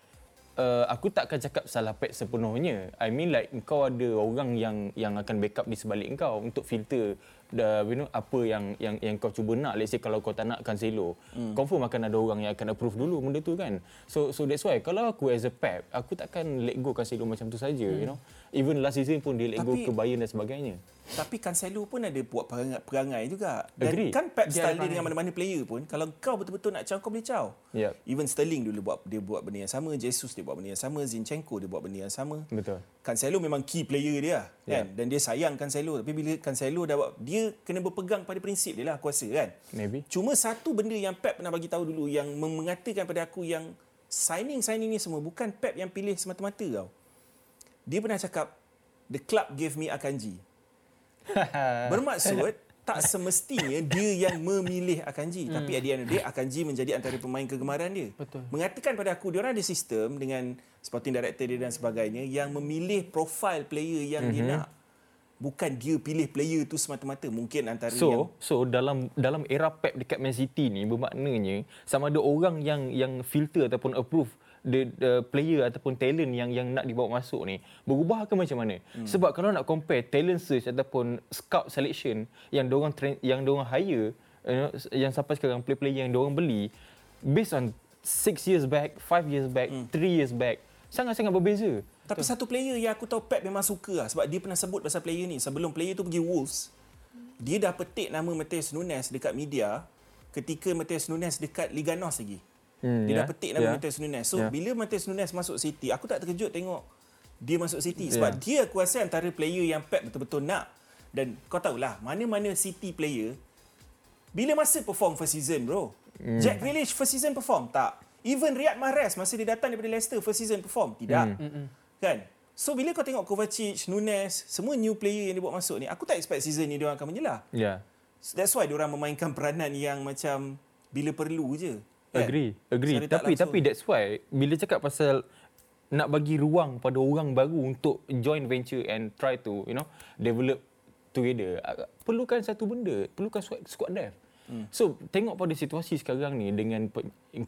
uh, aku tak akan cakap salah Pep sepenuhnya. I mean like kau ada orang yang yang akan backup di sebalik kau untuk filter the, you know apa yang yang yang kau cuba nak let's say kalau kau tak nak Cancelo hmm. confirm akan ada orang yang akan approve dulu benda tu kan so so that's why kalau aku as a Pep aku takkan let go Cancelo macam tu saja hmm. you know even last season pun dia let go Tapi- ke Bayern dan sebagainya Tapi Cancelo pun ada buat perangai, perangai juga. Dan Agree. kan Pep style dia dengan mana-mana player pun, kalau kau betul-betul nak caw, kau boleh caw. Yep. Even Sterling dulu buat dia buat benda yang sama, Jesus dia buat benda yang sama, Zinchenko dia buat benda yang sama. betul Cancelo memang key player dia lah, kan? Yeah. Dan dia sayang Cancelo. Tapi bila Cancelo dah dia kena berpegang pada prinsip dia lah, aku rasa kan? maybe Cuma satu benda yang Pep pernah bagi tahu dulu yang mengatakan pada aku yang signing-signing ni semua bukan Pep yang pilih semata-mata tau. Dia pernah cakap the club gave me Akanji. Bermaksud tak semestinya dia yang memilih Akanji hmm. tapi at the end of the day Akanji menjadi antara pemain kegemaran dia. Betul. Mengatakan pada aku dia orang ada sistem dengan sporting director dia dan sebagainya yang memilih profil player yang mm-hmm. dia nak bukan dia pilih player tu semata-mata mungkin antara yang So, so dalam dalam era Pep dekat Man City ni bermaknanya sama ada orang yang yang filter ataupun approve the, the player ataupun talent yang yang nak dibawa masuk ni berubah ke macam mana? Hmm. Sebab kalau nak compare talent search ataupun scout selection yang diorang train, yang diorang hire you know, yang sampai sekarang player-player yang diorang beli based on 6 years back, 5 years back, 3 years back sangat-sangat berbeza. Tapi Betul. satu player yang aku tahu Pep memang suka lah sebab dia pernah sebut pasal player ni sebelum player tu pergi Wolves. Dia dah petik nama Mateus Nunes dekat media ketika Mateus Nunes dekat Liga NOS lagi. Hmm, dia ya, dah petik nama ya. Mateus Nunes. So Ya. bila Mateus Nunes masuk City, aku tak terkejut tengok dia masuk City sebab Ya. dia aku rasa antara player yang Pep betul-betul nak. Dan kau tahulah mana-mana City player bila masa perform first season bro. Hmm. Jack Grealish first season perform tak? Even Riyad Mahrez masa dia datang daripada Leicester first season perform tidak. Hmm. Kan? So bila kau tengok Kovacic, Nunes, semua new player yang dia buat masuk ni, aku tak expect season ni dia orang akan menyelah. Ya. Yeah. So That's why dia orang memainkan peranan yang macam bila perlu je. Kan? Agree, agree. Secara Tapi tapi that's why bila cakap pasal nak bagi ruang pada orang baru untuk join venture and try to you know develop together perlukan satu benda, perlukan squad, squad depth. Hmm. So tengok pada situasi sekarang ni dengan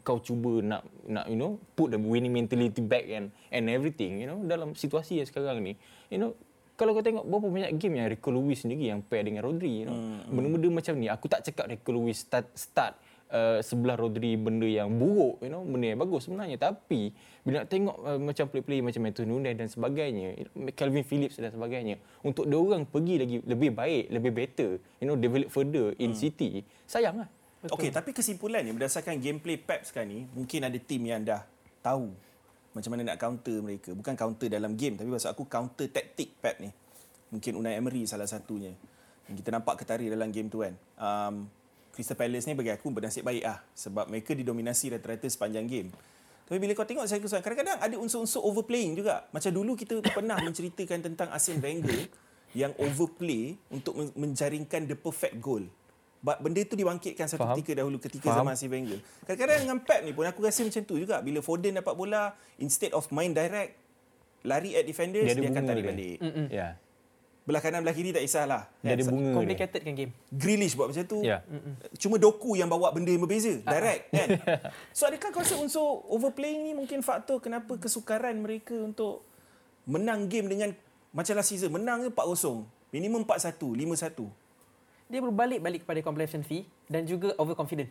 kau cuba nak nak you know put the winning mentality back and and everything you know dalam situasi yang sekarang ni you know kalau kau tengok berapa banyak game yang Rico Lewis sendiri yang pair dengan Rodri you know hmm. benda-benda macam ni aku tak cakap Rico Lewis start start uh, sebelah Rodri benda yang buruk you know benda yang bagus sebenarnya tapi bila nak tengok uh, macam play-play macam Matheus Nunes dan sebagainya you know, Calvin Phillips dan sebagainya untuk dia orang pergi lagi lebih baik lebih better you know develop further in Hmm. city sayang lah Okey, tapi kesimpulannya berdasarkan gameplay Pep sekarang ni, mungkin ada tim yang dah tahu macam mana nak counter mereka. Bukan counter dalam game, tapi maksud aku counter taktik Pep ni. Mungkin Unai Emery salah satunya. Yang kita nampak ketara dalam game tu kan. Um, Crystal Palace ni bagi aku bernasib baik lah. Sebab mereka didominasi rata-rata sepanjang game. Tapi bila kau tengok saya kesan, kadang-kadang ada unsur-unsur overplaying juga. Macam dulu kita pernah menceritakan tentang Arsene Wenger yang overplay untuk men- menjaringkan the perfect goal. But benda tu dibangkitkan satu Faham. ketika dahulu ketika Faham. zaman Arsene Wenger. Kadang-kadang dengan Pep ni pun aku rasa macam tu juga. Bila Foden dapat bola, instead of main direct, lari at defenders, dia, dia akan tarik dia. balik. ya yeah. Belah kanan, belah kiri tak kisahlah. dia ada Kan? bunga dia Complicated kan game. Grealish buat macam tu. Ya. Cuma Doku yang bawa benda yang berbeza. Ah. Direct kan. So adakah kau rasa unsur overplaying ni mungkin faktor kenapa kesukaran mereka untuk menang game dengan macam last season. Menang je 4-0. Minimum 4-1, 5-1. Dia berbalik-balik kepada complacency dan juga overconfident.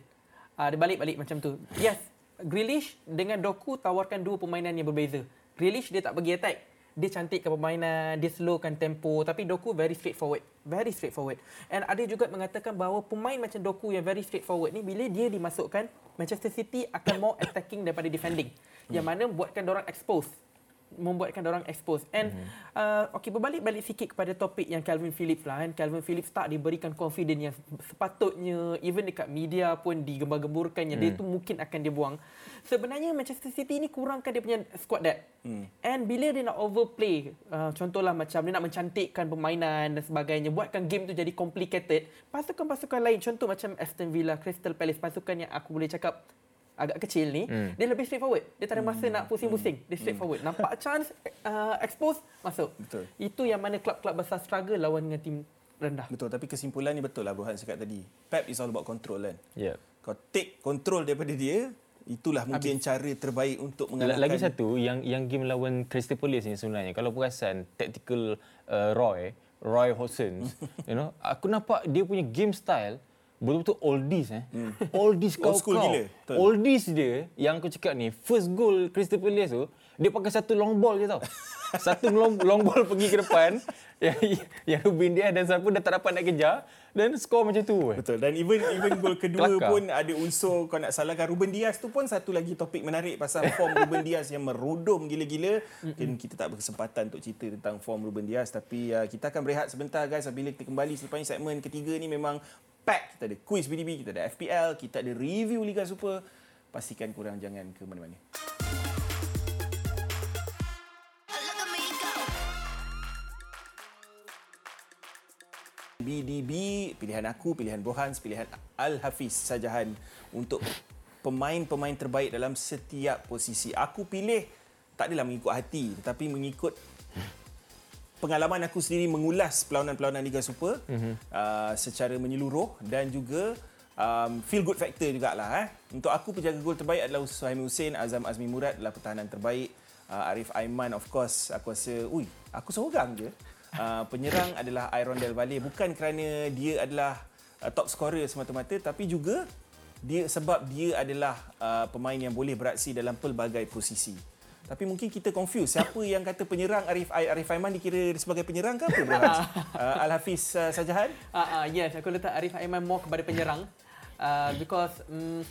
Uh, dia balik-balik macam tu. Yes, Grealish dengan Doku tawarkan dua permainan yang berbeza. Grealish dia tak pergi attack. Dia cantikkan permainan, dia slowkan tempo. Tapi Doku very straightforward. Very straightforward. And ada juga mengatakan bahawa pemain macam Doku yang very straightforward ni, bila dia dimasukkan, Manchester City akan more attacking daripada defending. Yang mana buatkan orang expose membuatkan orang expose. And mm-hmm. uh, okey berbalik-balik sikit kepada topik yang Calvin Phillips lah kan. Calvin Phillips tak diberikan confidence yang sepatutnya even dekat media pun digembar-gemburkan yang mm. dia tu mungkin akan dia buang. Sebenarnya Manchester City ni kurangkan dia punya squad depth. Mm. And bila dia nak overplay, uh, contohlah macam dia nak mencantikkan permainan dan sebagainya, buatkan game tu jadi complicated, pasukan-pasukan lain contoh macam Aston Villa, Crystal Palace, pasukan yang aku boleh cakap agak kecil ni, hmm. dia lebih straightforward. Dia tak ada masa hmm. nak pusing-pusing. Dia straightforward. Nampak chance, uh, expose, masuk. Betul. Itu yang mana klub-klub besar struggle lawan dengan tim rendah. Betul. Tapi kesimpulan ni betul lah Burhan cakap tadi. Pep is all about control kan. yeah. Kau take control daripada dia, itulah mungkin cara terbaik untuk La- mengalahkan. Lagi satu yang yang game lawan Crystal Palace ni sebenarnya kalau perasan tactical uh, Roy Roy Hodgson, you know, aku nampak dia punya game style betul-betul oldies eh. Oldies kau Hmm. Old school gila, betul. Oldies dia yang aku cakap ni, first goal Crystal Palace tu, dia pakai satu long ball je tau. Satu long, long ball pergi ke depan yang yang Ruben Dias dan siapa dah tak dapat nak kejar dan skor macam tu. eh. Betul. Dan even even gol kedua pun ada unsur kau nak salahkan Ruben Dias tu pun satu lagi topik menarik pasal form Ruben Dias yang merudum gila-gila. Mungkin kita tak berkesempatan untuk cerita tentang form Ruben Dias tapi uh, kita akan berehat sebentar guys bila kita kembali selepas segmen ketiga ni memang pack. Kita ada quiz BDB, kita ada FPL, kita ada review Liga Super. Pastikan korang jangan ke mana-mana. BDB, pilihan aku, pilihan Brohans, pilihan Al-Hafiz Sajahan untuk pemain-pemain terbaik dalam setiap posisi. Aku pilih tak adalah mengikut hati tetapi mengikut pengalaman aku sendiri mengulas perlawanan-perlawanan Liga Super mm-hmm. uh, secara menyeluruh dan juga um, feel good factor jugalah eh. Untuk aku penjaga gol terbaik adalah Suhaimi Hussein, Azam Azmi Murad adalah pertahanan terbaik. Uh, Arif Aiman of course aku rasa ui aku seorang je. Uh, penyerang adalah Iron Del Valle bukan kerana dia adalah uh, top scorer semata-mata tapi juga dia sebab dia adalah uh, pemain yang boleh beraksi dalam pelbagai posisi. Tapi mungkin kita confuse siapa yang kata penyerang Arif Arif Aiman dikira sebagai penyerang ke apa bro? Uh, Al Hafiz uh, Sajahan? Ah, uh, yes, aku letak Arif Aiman more kepada penyerang. Uh, because um,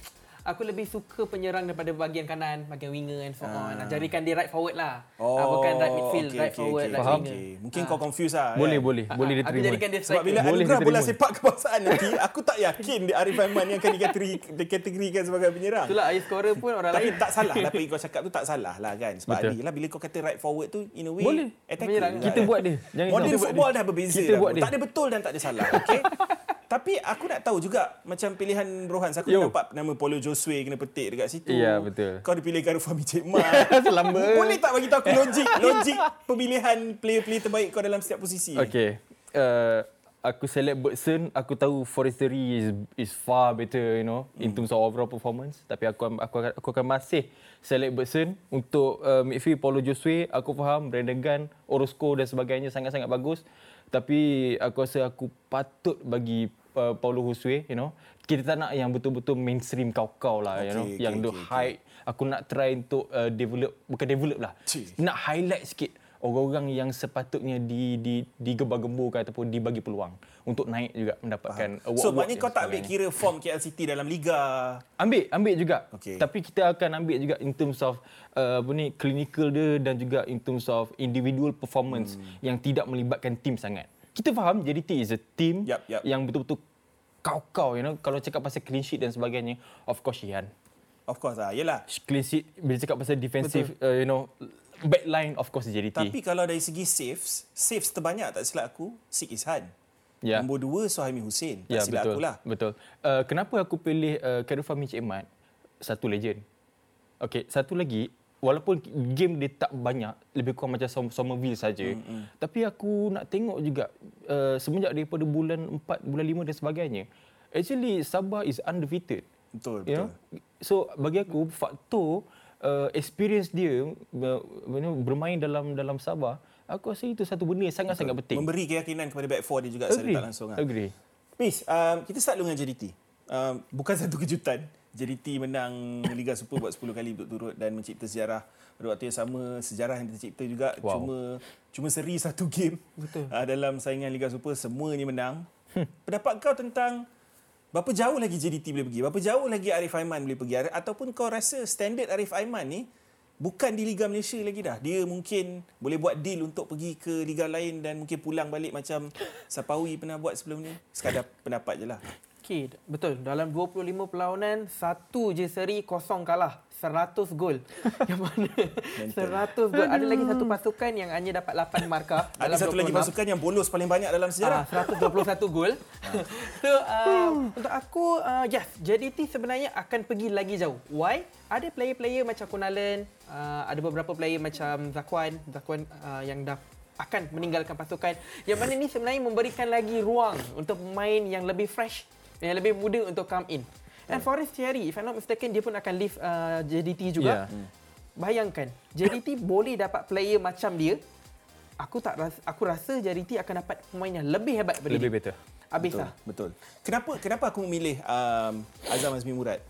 aku lebih suka penyerang daripada bahagian kanan, bahagian winger and so on. Nak jadikan dia right forward lah. Oh, uh, bukan right midfield, okey, right okey, forward, okey, right faham. winger. Okey. Mungkin kau confuse lah. Boleh, kan? boleh. Boleh Aku diterima. jadikan dia Sebab striker. bila Boleh anugerah bola sepak kebangsaan nanti, aku tak yakin dia Arif Aiman yang akan dikategori, dikategorikan sebagai penyerang. Itulah air scorer pun orang Tapi lain. tak salah lah apa yang kau cakap tu tak salah lah kan. Sebab Betul. Adil lah bila kau kata right forward tu in a way Boleh. attacker Menyerang. juga Kita kan. buat dia. Jangan Modern football dah berbeza. Kita buat dia. Tak ada betul dan tak ada salah. Okay? Tapi aku nak tahu juga macam pilihan Rohan. Aku Yo. nampak nama Paulo Josue kena petik dekat situ. Ya, betul. Kau dipilih Garuf Fahmi Cik Mat. Selamba. Boleh tak bagi tahu aku logik logik pemilihan player-player terbaik kau dalam setiap posisi? Okay. Uh, aku select Bergson, aku tahu Forestery is is far better, you know, in terms of overall performance. Tapi aku aku akan, aku akan masih select Bergson untuk uh, midfield Paulo Josue. Aku faham Brandon Gunn, Orozco dan sebagainya sangat-sangat bagus. Tapi aku rasa aku patut bagi uh, Paulo Josue, you know. Kita tak nak yang betul-betul mainstream kau-kau lah, you Okay, know, okay, yang the okay, okay. high aku nak try untuk uh, develop bukan develop lah. Cik. Nak highlight sikit orang-orang yang sepatutnya di di digembar-gemburkan ataupun dibagi peluang untuk naik juga mendapatkan award. So maknanya kau tak ambil kira form KL City dalam liga. Ambil, ambil juga. Okey. Tapi kita akan ambil juga in terms of uh, apa ni clinical dia dan juga in terms of individual performance hmm. yang tidak melibatkan tim sangat. Kita faham JDT is a team Yup, yup. yang betul-betul kau-kau you know kalau cakap pasal clean sheet dan sebagainya of course Shihan. Of course lah. Yelah. Clean sheet bila cakap pasal defensive uh, you know backline of course JDT. Tapi kalau dari segi saves, saves terbanyak tak silap aku, Sik Ishan. Ya. Nombor dua, Suhaimi Hussein. Tak Ya silap betul. aku lah. Betul. Uh, kenapa aku pilih uh, Khairul Fahmi Cik Mat? Satu legend. Okey, satu lagi walaupun game dia tak banyak, lebih kurang macam Som- Somerville saja. Mm-hmm. Tapi aku nak tengok juga uh, semenjak daripada bulan 4, bulan 5 dan sebagainya. Actually Sabah is undefeated. Betul, You betul. know? So bagi aku faktor uh, experience dia uh, you know, bermain dalam dalam Sabah, aku rasa itu satu benda yang sangat-sangat penting. Memberi keyakinan kepada back four dia juga secara tak langsung. lah. Agree. Miss, um, kita start dulu dengan JDT. Um, bukan satu kejutan. JDT menang Liga Super buat 10 kali berturut-turut dan mencipta sejarah. Pada waktu yang sama, sejarah yang tercipta juga. Wow. Cuma cuma seri satu game Betul. Uh, dalam saingan Liga Super. Semuanya menang. Pendapat kau tentang berapa jauh lagi JDT boleh pergi? Berapa jauh lagi Arif Aiman boleh pergi? Ataupun kau rasa standard Arif Aiman ni bukan di Liga Malaysia lagi dah. Dia mungkin boleh buat deal untuk pergi ke liga lain dan mungkin pulang balik macam Sapawi pernah buat sebelum ni. Sekadar pendapat je lah. Okey, betul. Dalam 25 perlawanan, satu je seri kosong kalah. 100 gol. Yang mana 100 gol. Ada lagi satu pasukan yang hanya dapat 8 markah. Ada dalam satu lagi 26. pasukan yang bolos paling banyak dalam sejarah. Ah, 121 gol. so uh, untuk aku uh, yes, JDT sebenarnya akan pergi lagi jauh. Why? Ada player-player macam Kunalan, uh, ada beberapa player macam Zakwan, Zakwan uh, yang dah akan meninggalkan pasukan. Yang mana ni sebenarnya memberikan lagi ruang untuk pemain yang lebih fresh, yang lebih muda untuk come in. And Forest Thierry, if I'm not mistaken, dia pun akan leave uh, JDT juga. Yeah. Bayangkan, JDT boleh dapat player macam dia aku tak rasa, aku rasa JDT akan dapat pemain yang lebih hebat daripada Lebih dia. better. Habis betul, lah. betul. Kenapa kenapa aku memilih um, Azam Azmi Murad?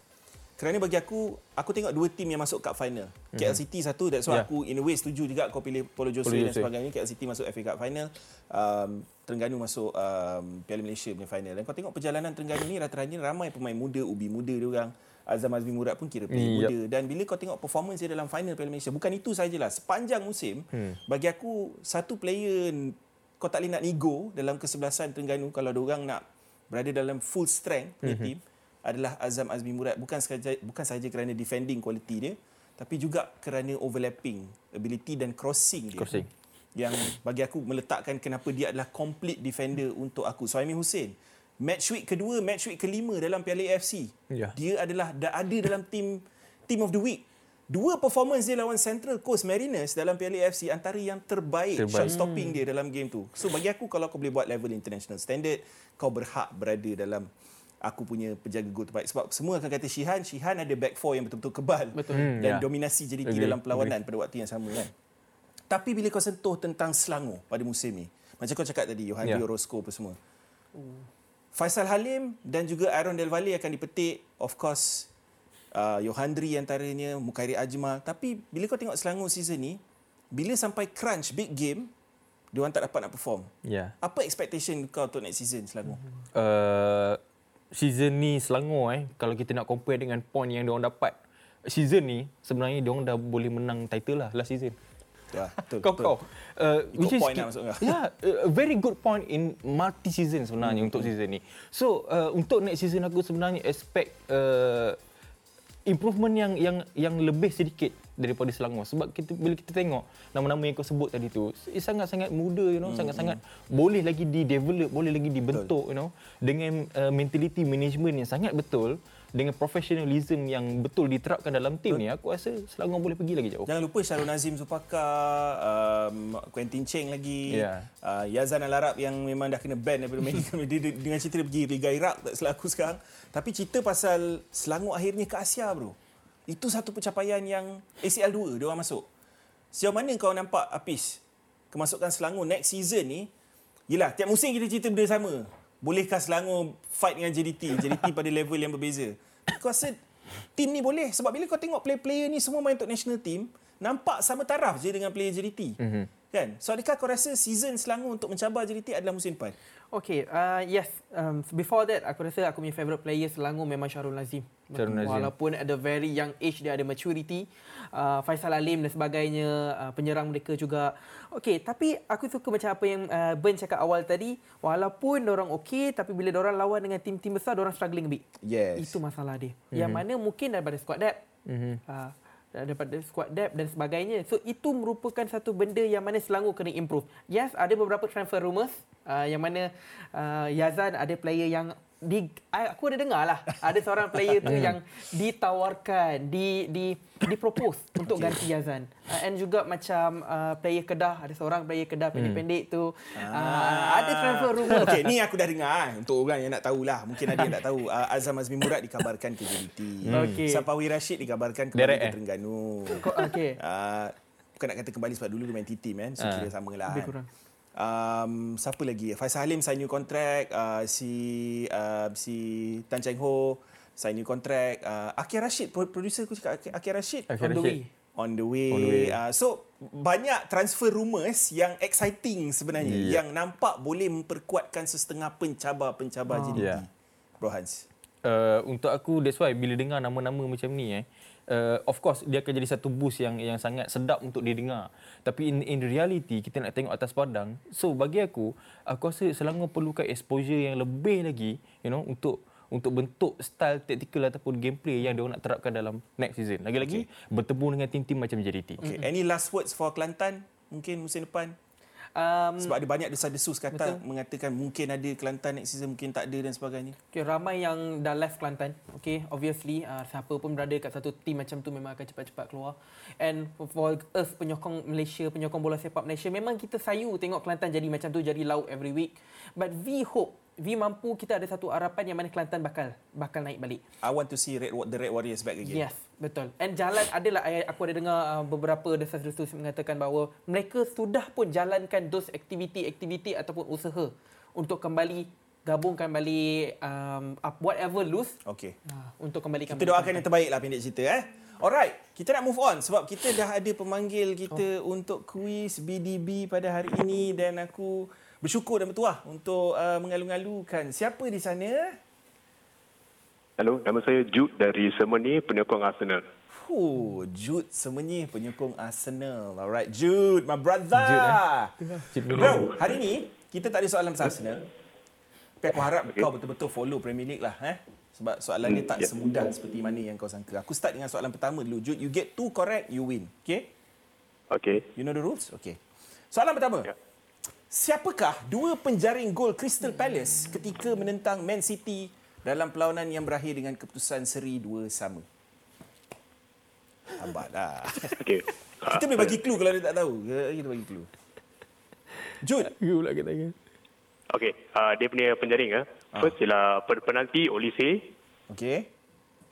Kerana bagi aku, aku tengok dua tim yang masuk cup final. Mm-hmm. KL City satu, that's why Yeah. aku in a way setuju juga kau pilih Polo Jose Polo dan Jose. sebagainya. KL City masuk FA Cup final. Um, Terengganu masuk um, Piala Malaysia punya final. Dan kau tengok perjalanan Terengganu ni rata-rata ramai pemain muda, ubi muda dia orang. Azam Azmi Murad pun kira player Yep. muda. Dan bila kau tengok performance dia dalam final Piala Malaysia, bukan itu sajalah. Sepanjang musim, hmm. bagi aku satu player kau tak boleh nak nego dalam kesebelasan Terengganu kalau ada orang nak berada dalam full strength punya mm-hmm. team adalah Azam Azmi Murad bukan sahaja bukan sahaja kerana defending quality dia tapi juga kerana overlapping ability dan crossing dia Crossing. yang bagi aku meletakkan kenapa dia adalah complete defender untuk aku Suhaimi Hussein match week kedua match week kelima dalam Piala AFC Ya. dia adalah dah ada dalam team team of the week dua performance dia lawan Central Coast Mariners dalam Piala AFC antara yang terbaik, Terbaik. shot stopping dia dalam game tu so bagi aku kalau kau boleh buat level international standard kau berhak berada dalam aku punya penjaga gol terbaik sebab semua akan kata Shihan Shihan ada back four yang betul-betul kebal Betul. Hmm, dan ya. dominasi JDT Agree, dalam perlawanan pada waktu yang sama kan tapi bila kau sentuh tentang Selangor pada musim ni macam kau cakap tadi Yohan Ya. yeah. Roscoe apa semua Faisal Halim dan juga Aaron Del Valle akan dipetik of course uh, Yohandri antaranya Mukairi Ajmal tapi bila kau tengok Selangor season ni bila sampai crunch big game dia orang tak dapat nak perform Ya. apa expectation kau untuk next season Selangor Uh, season ni Selangor eh kalau kita nak compare dengan point yang diorang dapat season ni sebenarnya diorang dah boleh menang title lah last season. ya betul kau betul. kau. Uh, Ikut point lah maksud kau. Yeah, a very good point in multi season sebenarnya Hmm. untuk season ni. So uh, untuk next season aku sebenarnya expect uh, improvement yang yang yang lebih sedikit daripada Selangor sebab kita bila kita tengok nama-nama yang kau sebut tadi tu eh, sangat-sangat muda you know sangat-sangat boleh lagi di develop boleh lagi dibentuk you know dengan uh, mentality management yang sangat betul dengan professionalism yang betul diterapkan dalam tim ni aku rasa Selangor boleh pergi lagi jauh Jangan lupa Syarul Nazim Zupaka, um, Quentin Cheng lagi, Ya. uh, Yazan Al Arab yang memang dah kena ban daripada main dia, dia, dengan cerita dia pergi Liga Iraq tak salah aku sekarang. Tapi cerita pasal Selangor akhirnya ke Asia bro. Itu satu pencapaian yang ACL 2 dia orang masuk. Sejauh mana kau nampak Apis kemasukan Selangor next season ni? Yelah, tiap musim kita cerita benda sama. Bolehkah Selangor fight dengan JDT? JDT pada level yang berbeza. Kau rasa tim ni boleh? Sebab bila kau tengok player-player ni semua main untuk national team, nampak sama taraf je dengan player JDT. Mm-hmm. Kan? So adakah kau rasa season Selangor untuk mencabar JDT adalah musim depan? Okay, uh, yes. Um, before that, aku rasa aku punya favourite player Selangor memang Syarul Nazim. Syarul Nazim. Walaupun at a very young age, dia ada maturity. Uh, Faisal Alim dan sebagainya, uh, penyerang mereka juga. Okay, tapi aku suka macam apa yang uh, Ben cakap awal tadi. Walaupun orang okay, tapi bila orang lawan dengan tim-tim besar, orang struggling a bit. Yes. Itu masalah dia. Mm-hmm. Yang mana mungkin daripada squad depth. Mm-hmm. Uh, daripada squad depth dan sebagainya. So itu merupakan satu benda yang mana Selangor kena improve. Yes, ada beberapa transfer rumours uh, yang mana uh, Yazan ada player yang di aku ada dengar lah ada seorang player tu yang ditawarkan di di dipropose untuk ganti Yazan uh, and juga macam uh, player Kedah ada seorang player Kedah pendek-pendek tu uh, ada transfer rumour Okey, ni aku dah dengar eh. untuk orang yang nak tahulah. Mungkin ada yang tak tahu. Uh, Azam Azmi Murad dikabarkan ke JDT. Okey. Sapawi Rashid dikabarkan kembali ke eh? Terengganu. Okey. Uh, bukan nak kata kembali sebab dulu dia main T-team kan. So Ah. kira sama lah. Lebih kan. Um, siapa lagi? Faisal Halim sign new contract. Uh, si uh, si Tan Cheng Ho sign new contract. Uh, Akir Rashid, pro- producer aku cakap Akir, Akir Rashid Akir On the way. on the way. On the way. Uh, so banyak transfer rumours yang exciting sebenarnya Yeah. yang nampak boleh memperkuatkan sesetengah pencabar-pencabar Ah. JDT. Yeah. Bro Hans. uh, untuk aku that's why bila dengar nama-nama macam ni eh uh, of course dia akan jadi satu boost yang yang sangat sedap untuk didengar tapi in in reality kita nak tengok atas padang so bagi aku aku rasa Selangor perlukan exposure yang lebih lagi you know untuk untuk bentuk style tactical ataupun gameplay yang dia nak terapkan dalam next season. Lagi-lagi okay. bertemu dengan tim-tim macam JDT. Okay, any last words for Kelantan mungkin musim depan? Um, Sebab ada banyak desas-desus kata mengatakan mungkin ada Kelantan next season mungkin tak ada dan sebagainya. Okay, ramai yang dah left Kelantan. Okay, obviously uh, siapa pun berada kat satu team macam tu memang akan cepat-cepat keluar. And for us penyokong Malaysia, penyokong bola sepak Malaysia, memang kita sayu tengok Kelantan jadi macam tu, jadi laut every week. But we hope V mampu kita ada satu harapan yang mana Kelantan bakal bakal naik balik. I want to see Red, the Red Warriors back again. Yes, betul. And jalan adalah aku ada dengar uh, beberapa desas-desus mengatakan bahawa mereka sudah pun jalankan those activity-activity ataupun usaha untuk kembali gabungkan balik um, up whatever loose Okay. uh, untuk kembalikan Kita doakan yang terbaik lah pendek cerita eh. Alright, kita nak move on sebab kita dah ada pemanggil kita oh. untuk kuis BDB pada hari ini dan aku bersyukur dan bertuah untuk uh, mengalu-alukan. Siapa di sana? Hello, nama saya Jude dari Semeni, penyokong Arsenal. Huh, Jude semenyih penyokong Arsenal. Alright, Jude, my brother. Jude, eh? Bro, hari ni kita tak ada soalan pasal Arsenal. Tapi aku harap okay. kau betul-betul follow Premier League lah. Eh? Sebab soalan ni Hmm, tak ya. semudah seperti mana yang kau sangka. Aku start dengan soalan pertama dulu. Jude, you get two correct, you win. Okay? Okay. You know the rules? Okay. Soalan pertama. Ya. Siapakah dua penjaring gol Crystal Palace ketika menentang Man City dalam perlawanan yang berakhir dengan keputusan seri dua sama? Sabarlah. Okay. Kita boleh bagi clue kalau dia tak tahu. Kita bagi clue. Jude. You pula kata kan. Okay, uh, dia punya penjaring. ah. First ialah penalti Olise Okay.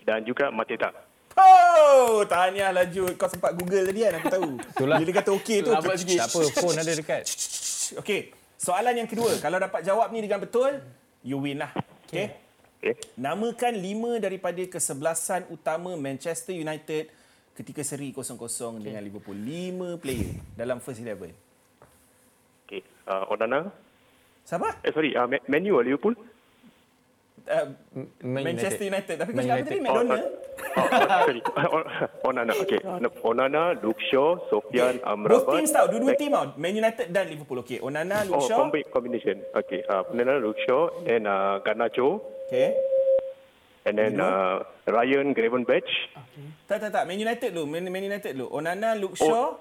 dan juga Mateta. Oh, tahniahlah Jude. Kau sempat Google tadi kan, aku tahu. Itulah. Bila dia kata okey tu. Lambat sikit. Tak apa, phone ada dekat. Okey. Soalan yang kedua. Kalau dapat jawab ni dengan betul, you win lah. Okay. Okay. Namakan lima daripada kesebelasan utama Manchester United ketika seri 0-0 dengan Liverpool. Lima player dalam first eleven. Okay. Uh, Onana. Siapa? Eh, sorry. Uh, Man- Man U or Liverpool? Uh, Man Manchester United. Tapi kau cakap tadi? Oh, McDonald? oh, sorry. Onana. Okay. Onana, Luke Shaw, Sofian Both Amrabat. teams tau. Dua-dua team tau. Man United dan Liverpool. Okay. Onana, Luke Oh, Shaw. combi- combination. Okay. Uh, Onana, Luke Shaw, and uh, Garnacho, Okay. and then uh, Ryan Gravenberch. Tak, tak, tak. Man United dulu. Man, Man United dulu. Onana, Luke Shaw.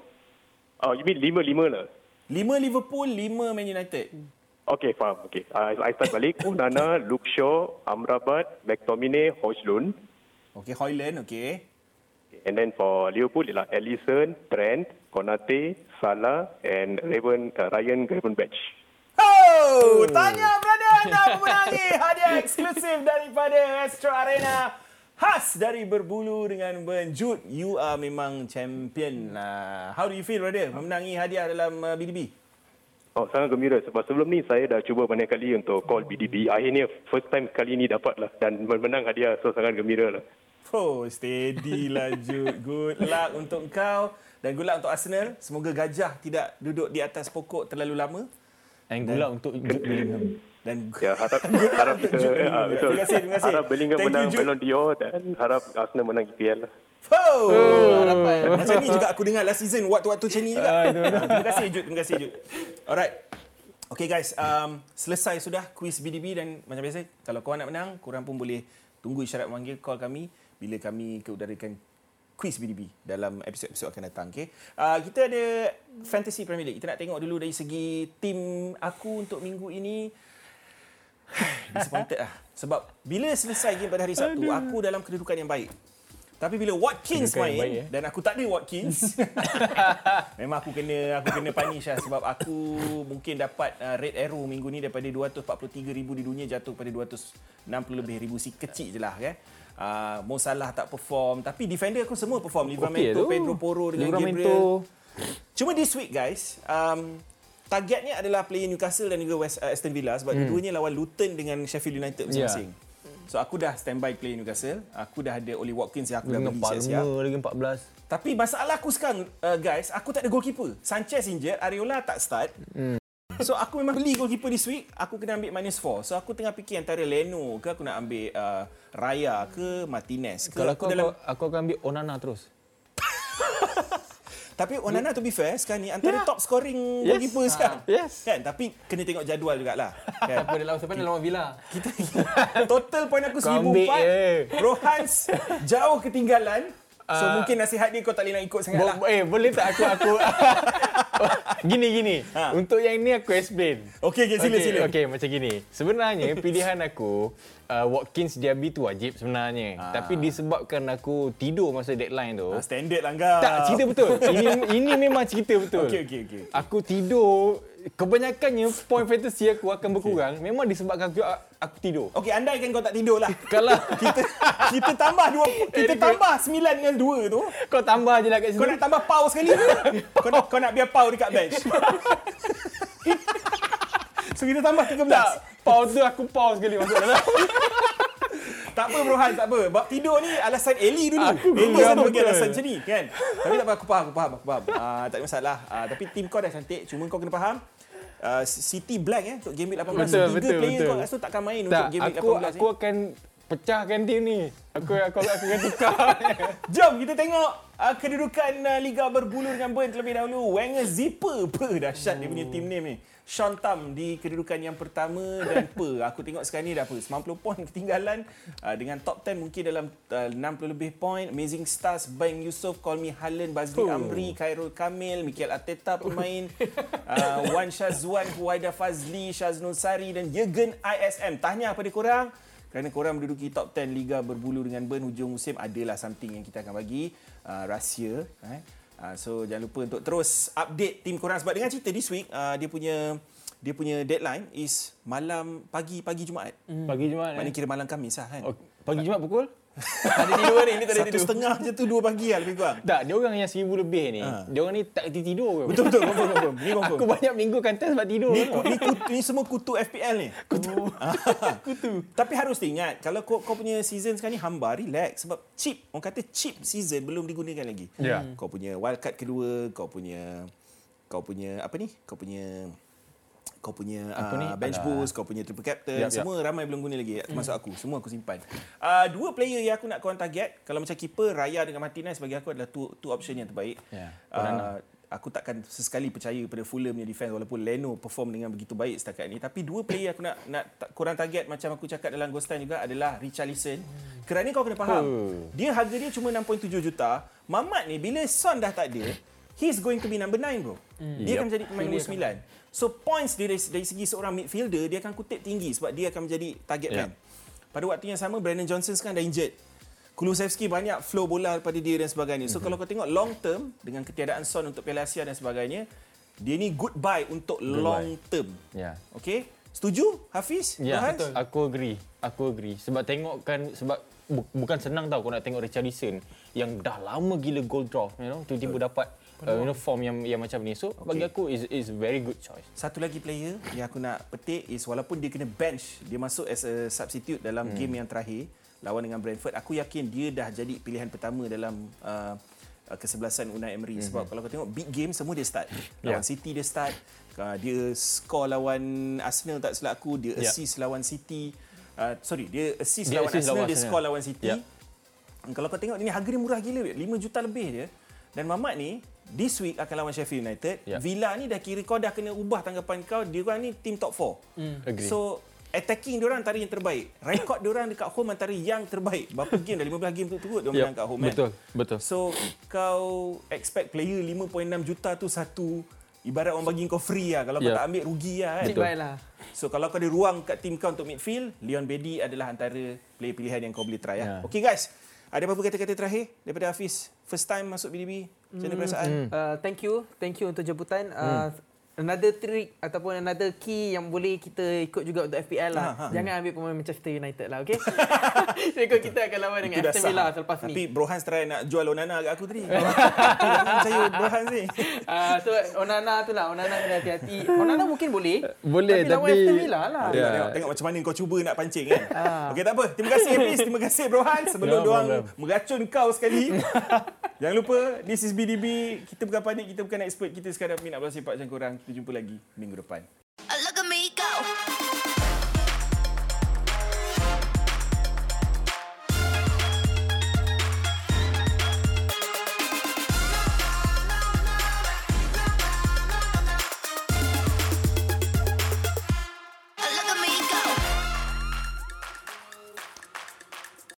Oh, you mean lima-lima lah? Lima Liverpool, lima Man United. Okay, faham. Okay. Uh, I start balik. Onana, Luke Shaw, Amrabat, McTominay, Hojlund. Okay, Hoyland. Okay. And then for Liverpool, ialah Ellison, Trent, Konate, Salah, and Raven, uh, Ryan Gravenberch. Oh, tanya brother anda memenangi hadiah eksklusif daripada Astro Arena. Khas dari berbulu dengan benjut. You are memang champion. Uh, how do you feel brother memenangi hadiah dalam uh, BDB? Oh, sangat gembira sebab sebelum ni saya dah cuba banyak kali untuk call BDB. Akhirnya first time kali ni dapat lah dan menang hadiah. So sangat gembira lah. Oh, steady lah Jude. Good luck untuk kau. Dan good luck untuk Arsenal. Semoga gajah tidak duduk di atas pokok terlalu lama. And good luck untuk Jude Bellingham. Dan Ya, harap, harap kita, ya, betul. Terima kasih, terima kasih. Harap Bellingham Thank you, menang Jude. Ballon d'Or dan harap Arsenal menang EPL lah. Oh, harapan. Macam ni juga aku dengar last season waktu-waktu macam ni juga. Ah, terima kasih Jud, terima kasih Jud. Alright. Okay guys, um, selesai sudah kuis BDB dan macam biasa kalau korang nak menang, korang pun boleh tunggu isyarat memanggil call kami bila kami keudarakan kuis BDB dalam episod-episod akan datang. Okay? Uh, kita ada Fantasy Premier League. Kita nak tengok dulu dari segi tim aku untuk minggu ini. Disappointed lah. Sebab bila selesai game pada hari Sabtu, aku dalam kedudukan yang baik. Tapi bila Watkins yang main baik, eh? dan aku tak ada Watkins, memang aku kena aku kena punish lah sebab aku mungkin dapat uh, red arrow minggu ni daripada 243,000 di dunia jatuh pada 260 lebih ribu si kecil je lah kan. Uh, Mo Salah tak perform tapi defender aku semua perform Livramento, tu. Pedro Porro dengan Livramento. Gabriel. Cuma this week guys, um, targetnya adalah player Newcastle dan juga West uh, Aston Villa sebab hmm. dua-duanya lawan Luton dengan Sheffield United masing-masing. Ya. So aku dah standby player Newcastle. Aku dah ada Oli Watkins yang aku dah beli siap-siap. Lagi 14. Tapi masalah aku sekarang uh, guys, aku tak ada goalkeeper. Sanchez injured, Areola tak start. Hmm. So aku memang beli goalkeeper this week, aku kena ambil minus 4. So aku tengah fikir antara Leno ke aku nak ambil uh, Raya ke Martinez ke. Kalau aku, dalam aku, aku akan ambil Onana terus. Tapi Onana to be fair sekarang ni antara Yeah. top scoring Yes. goalkeeper sekarang. Yes. Kan? Tapi kena tengok jadual jugalah. Kan? Siapa dia lawan siapa dia lawan Villa. Kita total point aku Kau ambil 1004. je. Rohans jauh ketinggalan. So Ah. mungkin nasihat dia kau tak boleh nak ikut sangat lah. Bo- eh, boleh tak aku aku gini gini. Ha. Untuk yang ni aku explain. Okey, okey, sila, Okey, sila. Okey, macam gini. Sebenarnya pilihan aku uh, Watkins Diaby tu wajib sebenarnya. Ah. Tapi disebabkan aku tidur masa deadline tu. Ah, standard lah kau. tak, cerita betul. Ini ini memang cerita betul. Okey, okey, okey. Aku tidur kebanyakannya point fantasy aku akan berkurang memang disebabkan aku, aku tidur. Okey, andaikan kau tak tidur lah. Kalau kita kita tambah dua kita tambah sembilan dengan dua tu. kau tambah je lah kat Kau situ. nak tambah pau sekali ke? kau nak kau nak biar pau dekat bench. so kita tambah 13. Tak, pause tu aku pause sekali masuk dalam. Tak apa Bro Han, tak apa. Bab tidur ni alasan Eli dulu. Aku Eli selalu bagi alasan macam ni kan. Tapi tak apa aku faham, aku faham, aku faham. Ah tak ada masalah. Ah tapi tim kau dah cantik, cuma kau kena faham Uh, City blank eh untuk game week 18. Betul, Tiga betul, player betul. kau situ takkan main untuk Tak, game week aku 18 aku ni. akan pecahkan tim ni. Aku aku aku akan tukar. Jom kita tengok uh, kedudukan uh, Liga Berbulu dengan Burn terlebih dahulu. Wenger Zipper. Per dahsyat dia punya team name ni. Sean Tam di kedudukan yang pertama dan Per. Aku tengok sekarang ni dah apa? 90 poin ketinggalan uh, dengan top 10 mungkin dalam uh, 60 lebih poin. Amazing Stars, Bang Yusof, Call Me Haaland, Bazli Oh. Amri, Khairul Kamil, Mikel Arteta pemain. Uh, Wan Shazwan, Huwaida Fazli, Shaznul Sari dan Jürgen ISM. Tahniah pada korang kerana korang menduduki top 10 Liga berbulu dengan Burn hujung musim adalah something yang kita akan bagi uh, rahsia eh. Uh, so jangan lupa untuk terus update tim korang sebab dengan cerita this week uh, dia punya dia punya deadline is malam pagi pagi Jumaat. Mm. Pagi Jumaat. Maknanya Eh. kira malam Khamis lah kan. Oh, pagi Jumaat pukul? Tak ada tidur ni, ni tak ada Satu tidur. setengah je tu dua pagi lah lebih kurang. Tak, dia orang yang seribu lebih ni. Ha. Dia orang ni tak kerti tidur ke? Betul betul confirm confirm. Ni confirm. Aku banyak minggu kantas sebab tidur. Ni, ni, kutu, ni semua kutu FPL ni. Kutu. kutu. Tapi harus ingat, kalau kau, kau punya season sekarang ni hamba, relax. Sebab cheap. Orang kata cheap season belum digunakan lagi. Ya. Kau punya wildcard kedua, kau punya kau punya apa ni? Kau punya kau punya Apa ni? uh, bench Alah. boost, kau punya triple captain, Yap, yap. semua ramai belum guna lagi. Termasuk aku, semua aku simpan. Uh, dua player yang aku nak korang target, kalau macam keeper, Raya dengan Martinez bagi aku adalah two, two option yang terbaik. Ya, Uh, aku takkan sesekali percaya pada Fulham punya defense walaupun Leno perform dengan begitu baik setakat ni tapi dua player aku nak nak korang target macam aku cakap dalam Ghost Time juga adalah Richarlison hmm. kerana kau kena faham Oh. dia harga dia cuma 6.7 juta Mamat ni bila Son dah tak ada he's going to be number 9 bro Hmm. dia akan menjadi pemain nombor 9 so points dia dari, dari segi seorang midfielder dia akan kutip tinggi sebab dia akan menjadi target Ya. man pada waktu yang sama Brandon Johnson sekarang dah injured Kulusevski banyak flow bola pada dia dan sebagainya. So mm-hmm. kalau kau tengok long term dengan ketiadaan Son untuk Piala Asia dan sebagainya, dia ni good buy untuk good long term. Ya. Okey? Setuju Hafiz? Ya, Rohan? betul. Aku agree. Aku agree. Sebab tengokkan sebab bu- bukan senang tau kau nak tengok Richarlison yang dah lama gila goal draw, you know, tiba-tiba dapat uh, you know form yang yang macam ni. So okay. bagi aku is is very good choice. Satu lagi player yang aku nak petik is walaupun dia kena bench, dia masuk as a substitute dalam hmm. game yang terakhir lawan dengan Brentford. Aku yakin dia dah jadi pilihan pertama dalam uh, kesebelasan Unai Emery hmm. sebab kalau kau tengok big game semua dia start. Lawan Yeah. City dia start, uh, dia score lawan Arsenal tak silap aku, dia Yeah. assist lawan City. Uh, sorry, dia assist Dia lawan assist Arsenal, lawan dia Arsenal. score lawan City. Yeah. Kalau kau tengok ini harga dia murah gila, 5 juta lebih dia. Dan Mamat ni this week akan lawan Sheffield United. Ya. Villa ni dah kira kau dah kena ubah tanggapan kau. Dia orang ni tim top 4. Agree. So attacking dia orang antara yang terbaik. Rekod dia orang dekat home antara yang terbaik. Berapa game dah 15 game turut-turut dia Yep, menang kat home kan. betul, betul. So kau expect player 5.6 juta tu satu ibarat orang bagi kau free lah. Kalau kau Yep. tak ambil rugi lah kan. Nasib baiklah. So kalau kau ada ruang kat tim kau untuk midfield, Leon Bedi adalah antara player pilihan yang kau boleh try Ya. lah. Okay guys, ada apa-apa kata-kata terakhir daripada Hafiz? First time masuk BDB, macam mana perasaan? Uh, thank you, thank you untuk jemputan. Uh, Another trick ataupun another key yang boleh kita ikut juga untuk FPL lah. Ha, ha. Jangan ambil pemain Manchester United lah, okay? Ikut kita akan lawan dengan Aston. Villa selepas Tapi ni. Brohan try nak jual Onana kat aku tadi. Jangan percaya Brohan ni. Uh, so Onana tu lah, Onana kena hati-hati. Onana mungkin boleh. Boleh, tapi... lawan tapi- Aston Villa lah. Tengok, tengok, tengok macam mana kau cuba nak pancing kan. Okey tak apa. Terima kasih Hafiz, terima kasih Brohan sebelum No doang problem. meracun kau sekali. Jangan lupa this is BDB. Kita bukan panik, kita bukan expert. Kita sekarang minat bola sepak macam korang kita jumpa lagi minggu depan. I.